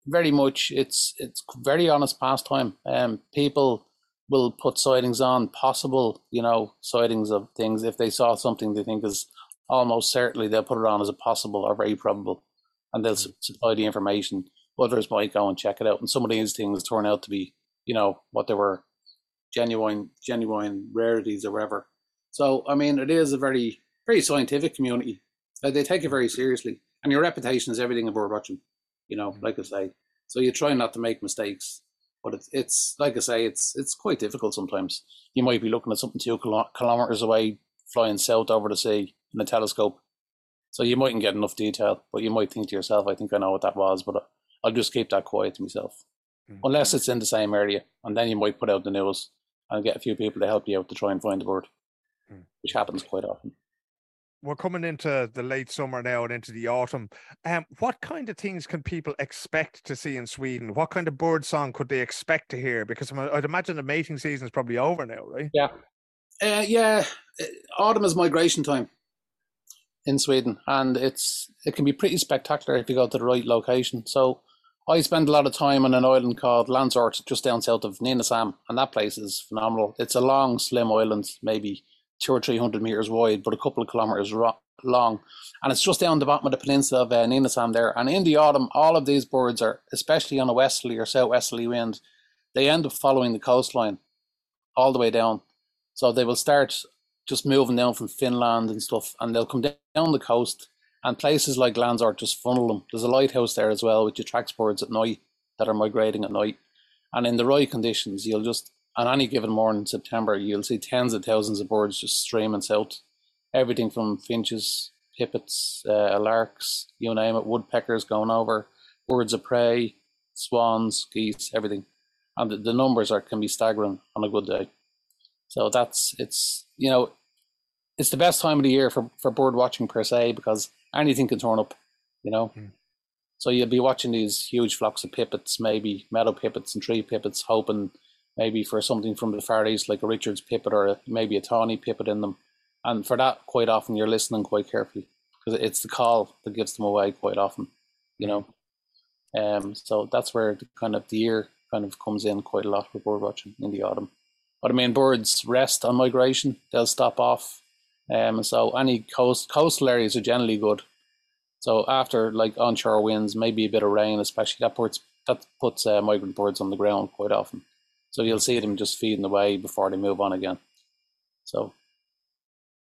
very much, it's it's very honest pastime. Um, people will put sightings on possible, you know, sightings of things. If they saw something they think is almost certainly, they'll put it on as a possible or very probable, and they'll mm-hmm. supply the information. Others might go and check it out, and some of these things turn out to be, you know, what they were genuine, genuine rarities or whatever. So, I mean, it is a very, very scientific community. they take it very seriously, and your reputation is everything in bird watching. You know, mm-hmm. like I say. So you try not to make mistakes but it's it's like I say, it's it's quite difficult sometimes. You might be looking at something two kilometers away, flying south over the sea in a telescope, so you mightn't get enough detail. But you might think to yourself, "I think I know what that was," but I'll just keep that quiet to myself, mm-hmm. unless it's in the same area, and then you might put out the news and get a few people to help you out to try and find the bird, mm-hmm. which happens quite often we're coming into the late summer now and into the autumn. Um, what kind of things can people expect to see in Sweden? What kind of bird song could they expect to hear? Because I'd imagine the mating season is probably over now, right? Yeah, uh, yeah. Uh, autumn is migration time in Sweden, and it's it can be pretty spectacular if you go to the right location. So I spend a lot of time on an island called Landsort, just down south of Nynäshamn, and that place is phenomenal. It's a long, slim island, maybe two or three hundred meters wide, but a couple of kilometers ro- long. And it's just down the bottom of the peninsula of uh, Nynäshamn there. And in the autumn, all of these birds are, especially on a westerly or southwesterly wind, they end up following the coastline all the way down. So they will start just moving down from Finland and stuff, and they'll come down the coast. And places like Landsort just funnel them. There's a lighthouse there as well, which attracts birds at night that are migrating at night. And in the right conditions, you'll just on any given morning in September, you'll see tens of thousands of birds just streaming south. Everything from finches, pipits, uh, larks, you name it, woodpeckers going over, birds of prey, swans, geese, everything. And the, the numbers are can be staggering on a good day. So that's it's you know it's the best time of the year for, for bird watching per se because anything can turn up, you know. Mm. So you'll be watching these huge flocks of pipits, maybe meadow pipits and tree pipits, hoping maybe for something from the Far East, like a Richard's pipit or a, maybe a tawny pipit in them. And for that, quite often you're listening quite carefully because it's the call that gives them away quite often, you know. Um, so that's where the, kind of the year kind of comes in quite a lot for bird watching in the autumn. But I mean, birds rest on migration; they'll stop off, um, so any coast coastal areas are generally good. So after like onshore winds, maybe a bit of rain, especially that puts that puts uh, migrant birds on the ground quite often. So you'll see them just feeding away before they move on again. So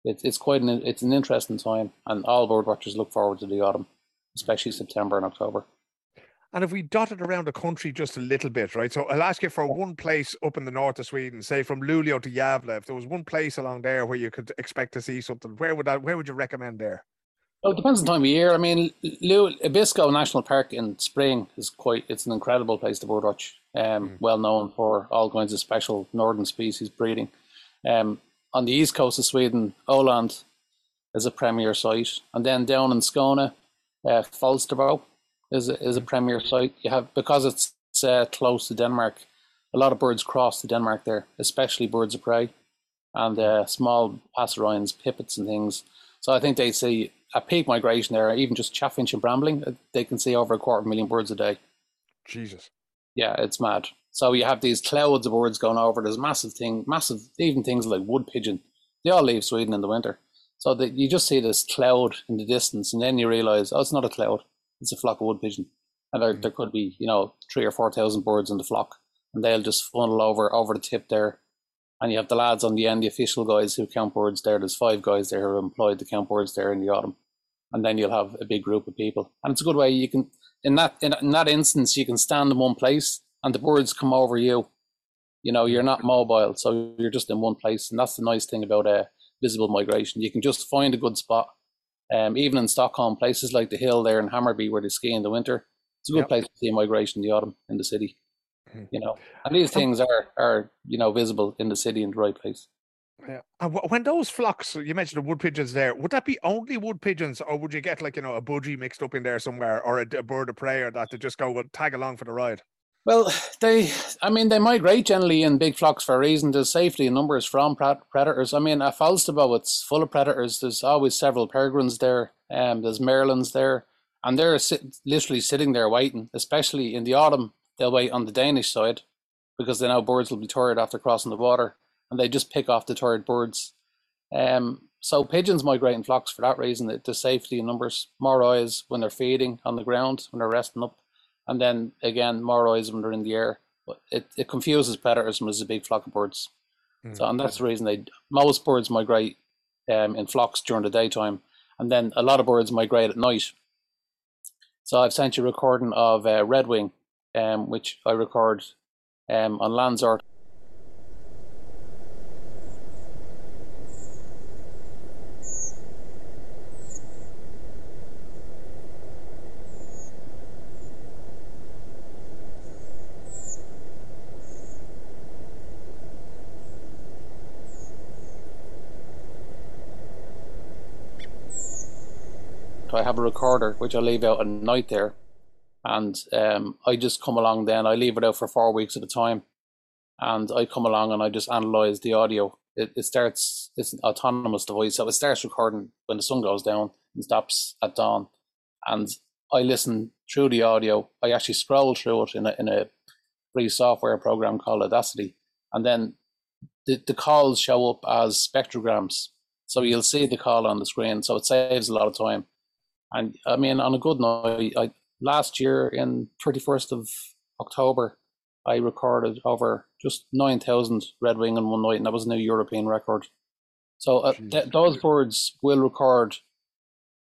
it's it's quite an it's an interesting time, and all bird watchers look forward to the autumn, especially September and October. And if we dotted around the country just a little bit, right? So I'll ask you for one place up in the north of Sweden, say from Luleå to Gävle, if there was one place along there where you could expect to see something, where would that where would you recommend there? Well, it depends on the time of year. I mean, Abisko National Park in spring is quite, it's an incredible place to birdwatch. Um, mm. Well known for all kinds of special northern species breeding. Um, on the east coast of Sweden, Öland is a premier site. And then down in Skåne, uh, Falsterbo is a, is a hmm. premier site. You have, because it's uh, close to Denmark, a lot of birds cross to Denmark there, especially birds of prey and uh, small passerines, pipits, and things. So I think they see a peak migration there, even just chaffinch and brambling, uh, they can see over a quarter of a million birds a day. Jesus. Yeah, it's mad. So you have these clouds of birds going over. There's massive thing, massive, even things like wood pigeon. They all leave Sweden in the winter. So that you just see this cloud in the distance, and then you realize, oh, it's not a cloud; it's a flock of wood pigeon, and there, mm. there could be, you know, three or four thousand birds in the flock, and they'll just funnel over over the tip there, and you have the lads on the end, the official guys who count birds there. There's five guys there who are employed to count birds there in the autumn. And then you'll have a big group of people. And it's a good way you can, in that, in, in that instance, you can stand in one place and the birds come over you. You know, you're not mobile, so you're just in one place. And that's the nice thing about a uh, visible migration. You can just find a good spot. Um, even in Stockholm, places like the hill there in Hammarby where they ski in the winter, it's a good yep. place to see migration in the autumn in the city. Mm-hmm. You know, and these things are are you know visible in the city in the right place. Yeah. And when those flocks, you mentioned the wood pigeons there, would that be only wood pigeons, or would you get like you know a budgie mixed up in there somewhere, or a, a bird of prey, or that to just go tag along for the ride? Well, they, I mean, they migrate generally in big flocks for a reason. There's safety in numbers from predators. I mean, at Falsterbo, it's full of predators. There's always several peregrines there. Um, there's merlins there, and they're sit, literally sitting there waiting. Especially in the autumn, they'll wait on the Danish side because they know birds will be tired after crossing the water, and they just pick off the tired birds. Um, so pigeons migrate in flocks for that reason. The safety in numbers, more eyes when they're feeding on the ground when they're resting up, and then again more eyes when they're in the air. But it, it confuses predators when there's a big flock of birds. Mm. So and that's the reason they most birds migrate um, in flocks during the daytime, and then a lot of birds migrate at night. So I've sent you a recording of uh, redwing, um, which I record um, on Landsort I have a recorder which I leave out at night there, and um, I just come along. Then I leave it out for four weeks at a time, and I come along and I just analyze the audio. It, it starts. It's an autonomous device, so it starts recording when the sun goes down and stops at dawn, and I listen through the audio. I actually scroll through it in a in a free software program called Audacity, and then the, the calls show up as spectrograms. So you'll see the call on the screen. So it saves a lot of time. And I mean, on a good night, I, last year in 31st of October, I recorded over just 9,000 red wing in one night, and that was a new European record. So uh, th- those birds will record,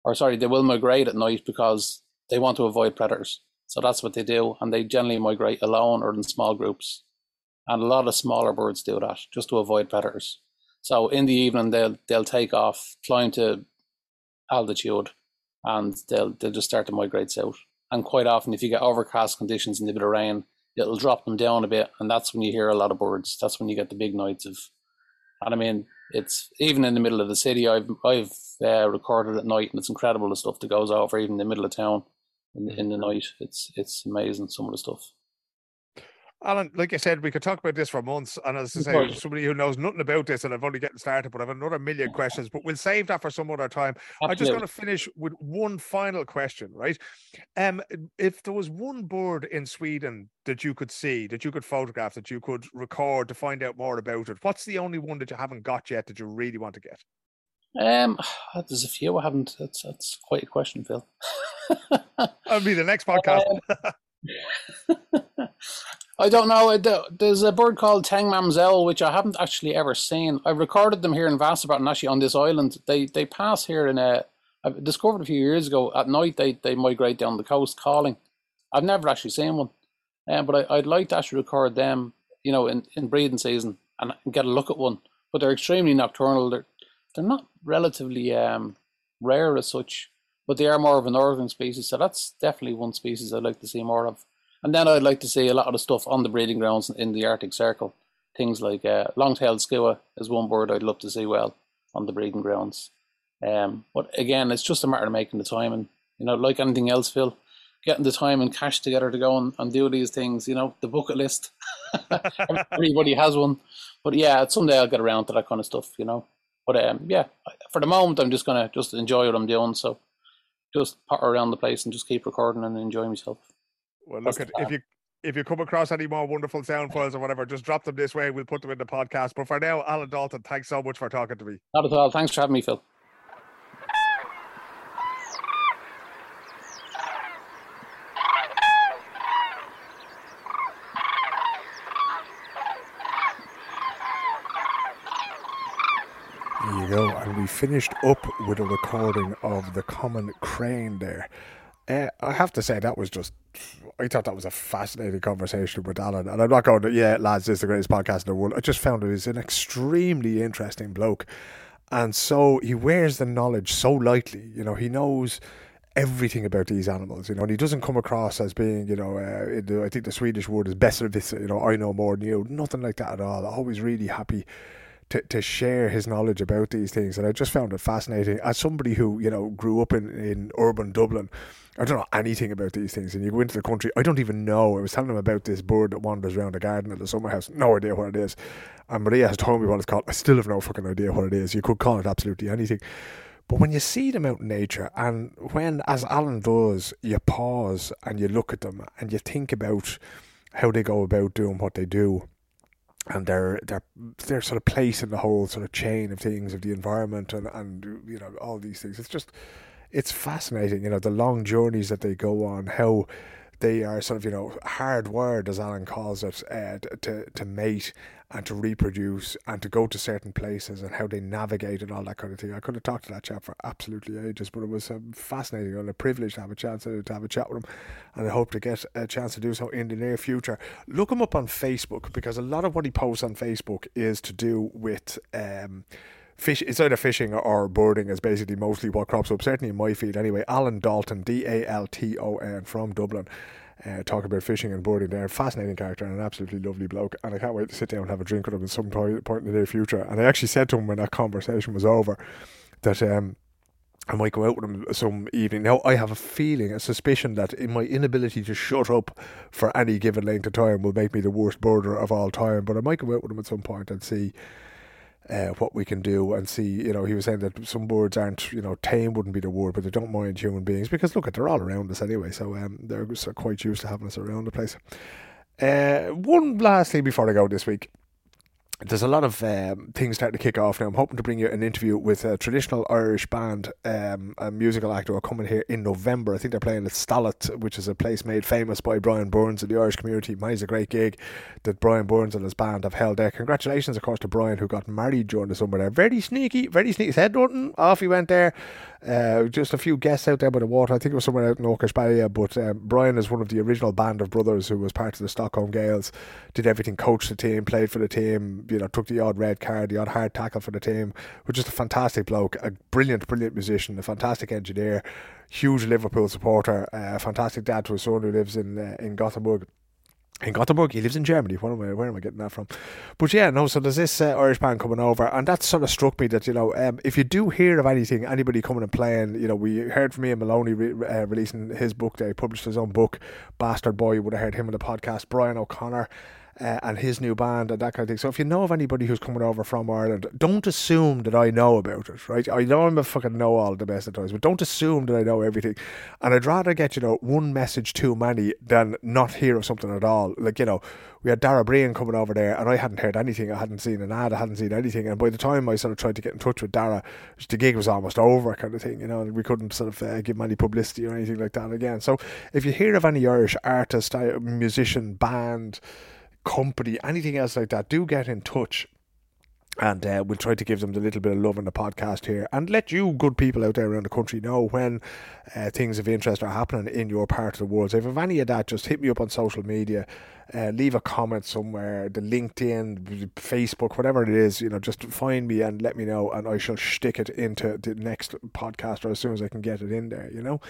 or sorry, they will migrate at night because they want to avoid predators. So that's what they do, and they generally migrate alone or in small groups. And a lot of smaller birds do that just to avoid predators. So in the evening, they'll they'll take off, climb to altitude, and they'll they'll just start to migrate south. And quite often, if you get overcast conditions and a bit of rain, it'll drop them down a bit, and that's when you hear a lot of birds. That's when you get the big nights of. And I mean, it's even in the middle of the city. I've I've uh, recorded at night, and it's incredible the stuff that goes over even in the middle of town in, in the night. It's it's amazing some of the stuff. Alan, like I said, we could talk about this for months. And as I say, somebody who knows nothing about this, and I've only getting started, but I have another million questions. But we'll save that for some other time. Absolutely. I'm just going to finish with one final question, right? Um, if there was one bird in Sweden that you could see, that you could photograph, that you could record to find out more about it, what's the only one that you haven't got yet that you really want to get? Um, there's a few I haven't. That's that's quite a question, Phil. That'll be the next podcast. Um, I don't know. There's a bird called Tengmalm's owl, which I haven't actually ever seen. I recorded them here in Västerbotten and actually on this island. They they pass here in a. I discovered a few years ago at night they, they migrate down the coast calling. I've never actually seen one, um, but I, I'd like to actually record them, you know, in, in breeding season and get a look at one. But they're extremely nocturnal. They're they're not relatively um, rare as such, but they are more of a northern species. So that's definitely one species I'd like to see more of. And then I'd like to see a lot of the stuff on the breeding grounds in the Arctic Circle. Things like uh, long-tailed skua is one bird I'd love to see well on the breeding grounds. Um, but again, it's just a matter of making the time and you know, like anything else, Phil, getting the time and cash together to go and, and do these things. You know, the bucket list. Everybody has one, but yeah, someday I'll get around to that kind of stuff. You know, but um, yeah, for the moment, I'm just gonna just enjoy what I'm doing. So just potter around the place and just keep recording and enjoy myself. Well, look at if you if you come across any more wonderful sound files or whatever, just drop them this way. We'll put them in the podcast. But for now, Alan Dalton, thanks so much for talking to me. Not at all. Thanks for having me, Phil. There you go. And we finished up with a recording of the common crane there. Uh, I have to say that was just. I thought that was a fascinating conversation with Alan, and I'm not going to. Yeah, lads, this is the greatest podcast in the world. I just found it was an extremely interesting bloke, and so he wears the knowledge so lightly. You know, he knows everything about these animals, you know, and he doesn't come across as being, you know, uh, I think the Swedish word is besserwisser, you know, I know more than you, nothing like that at all. Always really happy to, to share his knowledge about these things. And I just found it fascinating. As somebody who, you know, grew up in, in urban Dublin, I don't know anything about these things. And you go into the country, I don't even know. I was telling him about this bird that wanders around the garden at the summer house. No idea what it is. And Maria has told me what it's called. I still have no fucking idea what it is. You could call it absolutely anything. But when you see them out in nature, and when, as Alan does, you pause and you look at them and you think about how they go about doing what they do, and their their their sort of place in the whole sort of chain of things of the environment and and you know all these things. It's just it's fascinating. You know the long journeys that they go on, how they are sort of you know hardwired, as Alan calls it, uh, to to mate and to reproduce and to go to certain places and how they navigate and all that kind of thing. I could have talked to that chap for absolutely ages, but it was um, fascinating and a privilege to have a chance to, have a chat with him. And I hope to get a chance to do so in the near future. Look him up on Facebook because a lot of what he posts on Facebook is to do with. Um, fish it's either fishing or birding is basically mostly what crops up certainly in my feed anyway alan dalton d-a-l-t-o-n from dublin uh, talk about fishing and birding there. Fascinating character and an absolutely lovely bloke. And I can't wait to sit down and have a drink with him at some point in the near future. And I actually said to him when that conversation was over that um, I might go out with him some evening. Now, I have a feeling, a suspicion that in my inability to shut up for any given length of time will make me the worst birder of all time. But I might go out with him at some point and see uh, what we can do and see. You know, he was saying that some birds aren't, you know, tame wouldn't be the word, but they don't mind human beings because look, at they're all around us anyway. So um, they're quite used to having us around the place. Uh, one last thing before I go this week there's a lot of um, things starting to kick off now. I'm hoping to bring you an interview with a traditional Irish band, um, a musical actor, who are coming here in November. I think they're playing at Stallet, which is a place made famous by Brian Burns in the Irish community. Mine's a great gig that Brian Burns and his band have held there. Congratulations, of course, to Brian, who got married during the summer there. Very sneaky, very sneaky. Said nothing. Off he went there. Uh, just a few guests out there by the water. I think it was somewhere out in Åkersberga. But um, Brian is one of the original band of brothers who was part of the Stockholm Gaels. Did everything, coached the team, played for the team. You know, took the odd red card, the odd hard tackle for the team. Was just a fantastic bloke, a brilliant, brilliant musician, a fantastic engineer, huge Liverpool supporter, uh, a fantastic dad to his son who lives in uh, in Gothenburg in Gothenburg. He lives in Germany. Where am I, where am I getting that from? But yeah, no, so there's this uh, Irish band coming over, and that sort of struck me that, you know, um, if you do hear of anything, anybody coming and playing, you know, we heard from Ian Maloney re- uh, releasing his book there. He published his own book, Bastard Boy. You would have heard him on the podcast. Brian O'Connor uh, and his new band and that kind of thing. So if you know of anybody who's coming over from Ireland, don't assume that I know about it, right? I know I'm a fucking know all the best of times, but don't assume that I know everything. And I'd rather get, you know, one message too many than not hear of something at all. Like, you know, we had Dara Breen coming over there and I hadn't heard anything. I hadn't seen an ad, I hadn't seen anything. And by the time I sort of tried to get in touch with Dara, the gig was almost over kind of thing, you know, and we couldn't sort of uh, give him any publicity or anything like that again. So if you hear of any Irish artist, uh, musician, band, company, anything else like that, do get in touch. And uh, we'll try to give them the little bit of love in the podcast here and let you, good people out there around the country, know when uh, things of interest are happening in your part of the world. So if any of that, just hit me up on social media uh, leave a comment somewhere, the LinkedIn, Facebook, whatever it is, you know, just find me and let me know, and I shall stick it into the next podcast or as soon as I can get it in there, you know.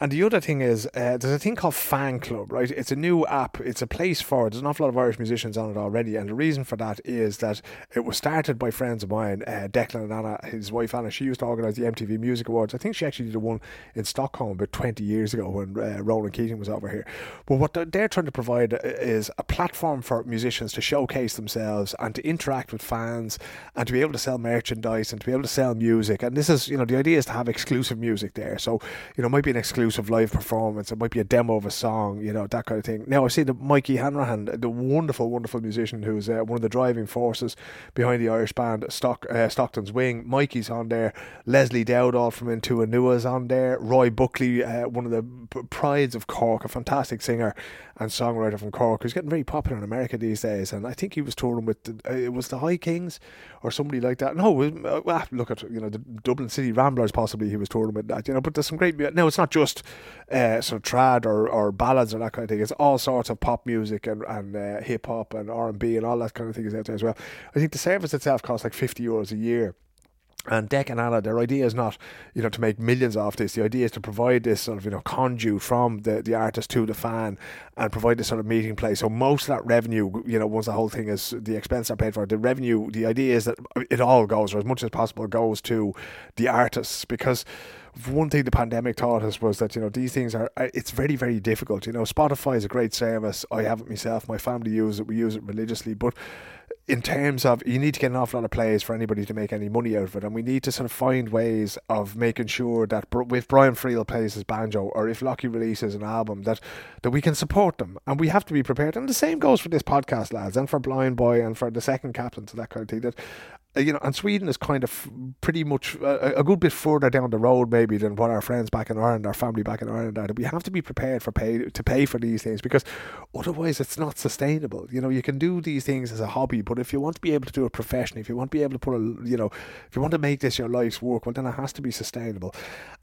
And the other thing is, uh, there's a thing called Fan Club, right? It's a new app. It's a place for. There's an awful lot of Irish musicians on it already, and the reason for that is that it was started by friends of mine, uh, Declan and Anna, his wife Anna. She used to organise the MTV Music Awards. I think she actually did one in Stockholm about 20 years ago when uh, Ronan Keating was over here. But what they're trying to provide is is a platform for musicians to showcase themselves and to interact with fans and to be able to sell merchandise and to be able to sell music. And this is, you know, the idea is to have exclusive music there. So, you know, it might be an exclusive live performance, it might be a demo of a song, you know, that kind of thing. Now, I see that Mikey Hanrahan, the wonderful, wonderful musician who's uh, one of the driving forces behind the Irish band Stock, uh, Stockton's Wing. Mikey's on there. Leslie Dowdall from In Tua Nua's on there. Roy Buckley, uh, one of the prides of Cork, a fantastic singer and songwriter from Cork, who's getting very popular in America these days. And I think he was touring with uh, it was the High Kings or somebody like that. No, uh, well, look at you know the Dublin City Ramblers. Possibly he was touring with that. You know, but there's some great. No, it's not just uh, sort of trad or, or ballads or that kind of thing. It's all sorts of pop music and and uh, hip hop and R and B and all that kind of thing is out there as well. I think the service itself costs like fifty euros a year and Deck and Anna, their idea is not, you know, to make millions off this. The idea is to provide this sort of, you know, conduit from the, the artist to the fan and provide this sort of meeting place. So most of that revenue, you know, once the whole thing is the expense are paid for, the revenue, the idea is that it all goes, or as much as possible, goes to the artists because one thing the pandemic taught us was that you know these things are it's very very difficult. You know spotify is a great service. I have it myself. My family use it. We use it religiously. But in terms of you need to get an awful lot of plays for anybody to make any money out of it, and we need to sort of find ways of making sure that if Brian Friel plays his banjo or if Lockie releases an album, that that we can support them, and we have to be prepared. And the same goes for this podcast, lads, and for Blind Boy and for the second captain to that kind of thing. That uh, Uh, you know, and Sweden is kind of pretty much a, a, good bit further down the road, maybe than what our friends back in Ireland, our family back in Ireland are. We have to be prepared for pay to pay for these things because otherwise it's not sustainable. You know, you can do these things as a hobby, but if you want to be able to do it professionally, if you want to be able to put a, you know, if you want to make this your life's work, well, then it has to be sustainable.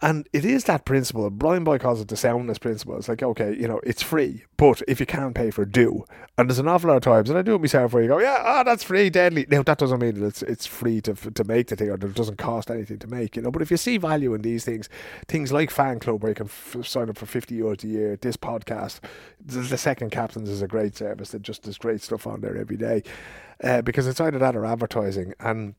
And it is that principle. Blind Boy calls it the soundness principle. It's like, okay, you know, it's free, but if you can't pay for it, do. And there's an awful lot of times, and I do it myself, where you go, yeah, ah, oh, that's free, deadly. Now that doesn't mean that it's it's free to to make the thing, or it doesn't cost anything to make, you know. But if you see value in these things, things like fan club where you can f- sign up for fifty euros a year, this podcast, the, the second captains is a great service that just does great stuff on there every day, uh, because it's either that or advertising and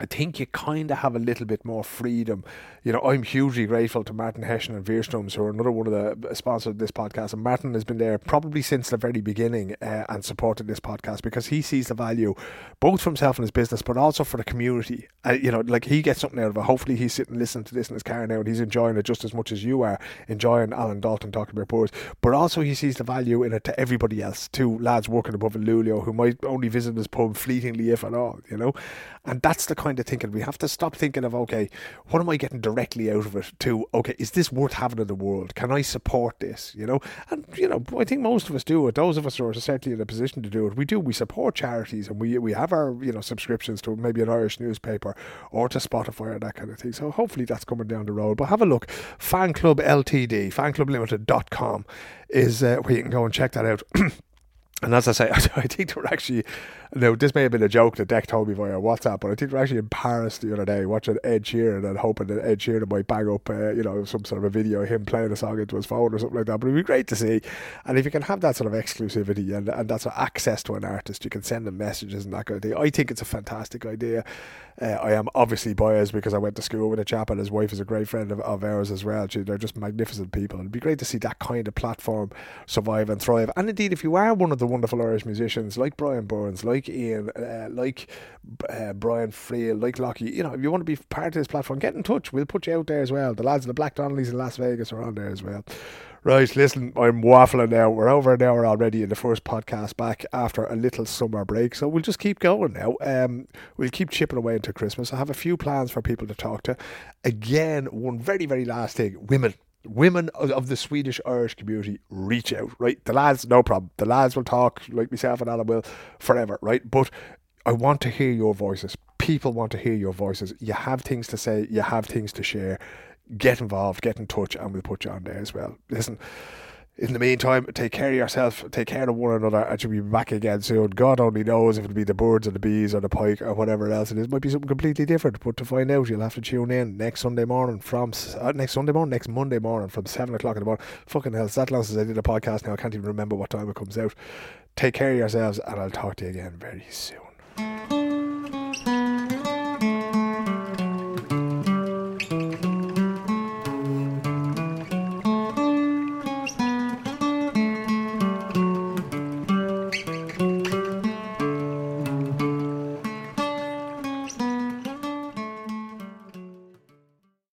I think you kind of have a little bit more freedom. You know, I'm hugely grateful to Martin Heschen and Veerstrums, who are another one of the sponsors of this podcast. And Martin has been there probably since the very beginning uh, and supported this podcast because he sees the value both for himself and his business, but also for the community. Uh, you know, like he gets something out of it. Hopefully, he's sitting listening to this in his car now and he's enjoying it just as much as you are enjoying Alan Dalton talking about boards. But also, he sees the value in it to everybody else, to lads working above in Luleå who might only visit his pub fleetingly, if at all, you know. And that's the kind of thinking we have to stop thinking of, okay, what am I getting directly out of it? To, okay, is this worth having in the world? Can I support this? You know, and, you know, I think most of us do it. Those of us who are certainly in a position to do it, we do. We support charities and we, we have our, you know, subscriptions to maybe an Irish newspaper or to Spotify or that kind of thing. So hopefully that's coming down the road. But have a look. Fan Club Ltd, fanclublimited.com is uh, where you can go and check that out. And as I say, I think there are actually Now, this may have been a joke that Deck told me via WhatsApp, but I think we're actually in Paris the other day watching Ed Sheeran and hoping that Ed Sheeran might bang up, uh, you know, some sort of a video of him playing a song into his phone or something like that. But it'd be great to see. And if you can have that sort of exclusivity and, and that sort of access to an artist, you can send them messages and that kind of thing. I think it's a fantastic idea. Uh, I am obviously biased because I went to school with a chap and his wife is a great friend of, of ours as well. They're just magnificent people. It'd be great to see that kind of platform survive and thrive. And indeed, if you are one of the wonderful Irish musicians like Brian Burns, like Ian, uh, like uh, Brian Friel, like Lockie, you know, if you want to be part of this platform, get in touch. We'll put you out there as well. The lads of the Black Donnellys in Las Vegas are on there as well. Right, listen, I'm waffling now. We're over an hour already in the first podcast back after a little summer break. So we'll just keep going now. Um, we'll keep chipping away into Christmas. I have a few plans for people to talk to. Again, one very, very last thing women. Women of the Swedish Irish community reach out, right? The lads, no problem. The lads will talk like myself and Alan will forever, right? But I want to hear your voices. People want to hear your voices. You have things to say, you have things to share get involved, get in touch, and we'll put you on there as well. Listen, in the meantime, take care of yourself, take care of one another, and you'll be back again soon. God only knows if it'll be the birds or the bees or the pike or whatever else it is. It might be something completely different, but to find out, you'll have to tune in next Sunday morning from uh, next Sunday morning, next Monday morning from seven o'clock in the morning. Fucking hell, it's that long since I did a podcast now. I can't even remember what time it comes out. Take care of yourselves, and I'll talk to you again very soon.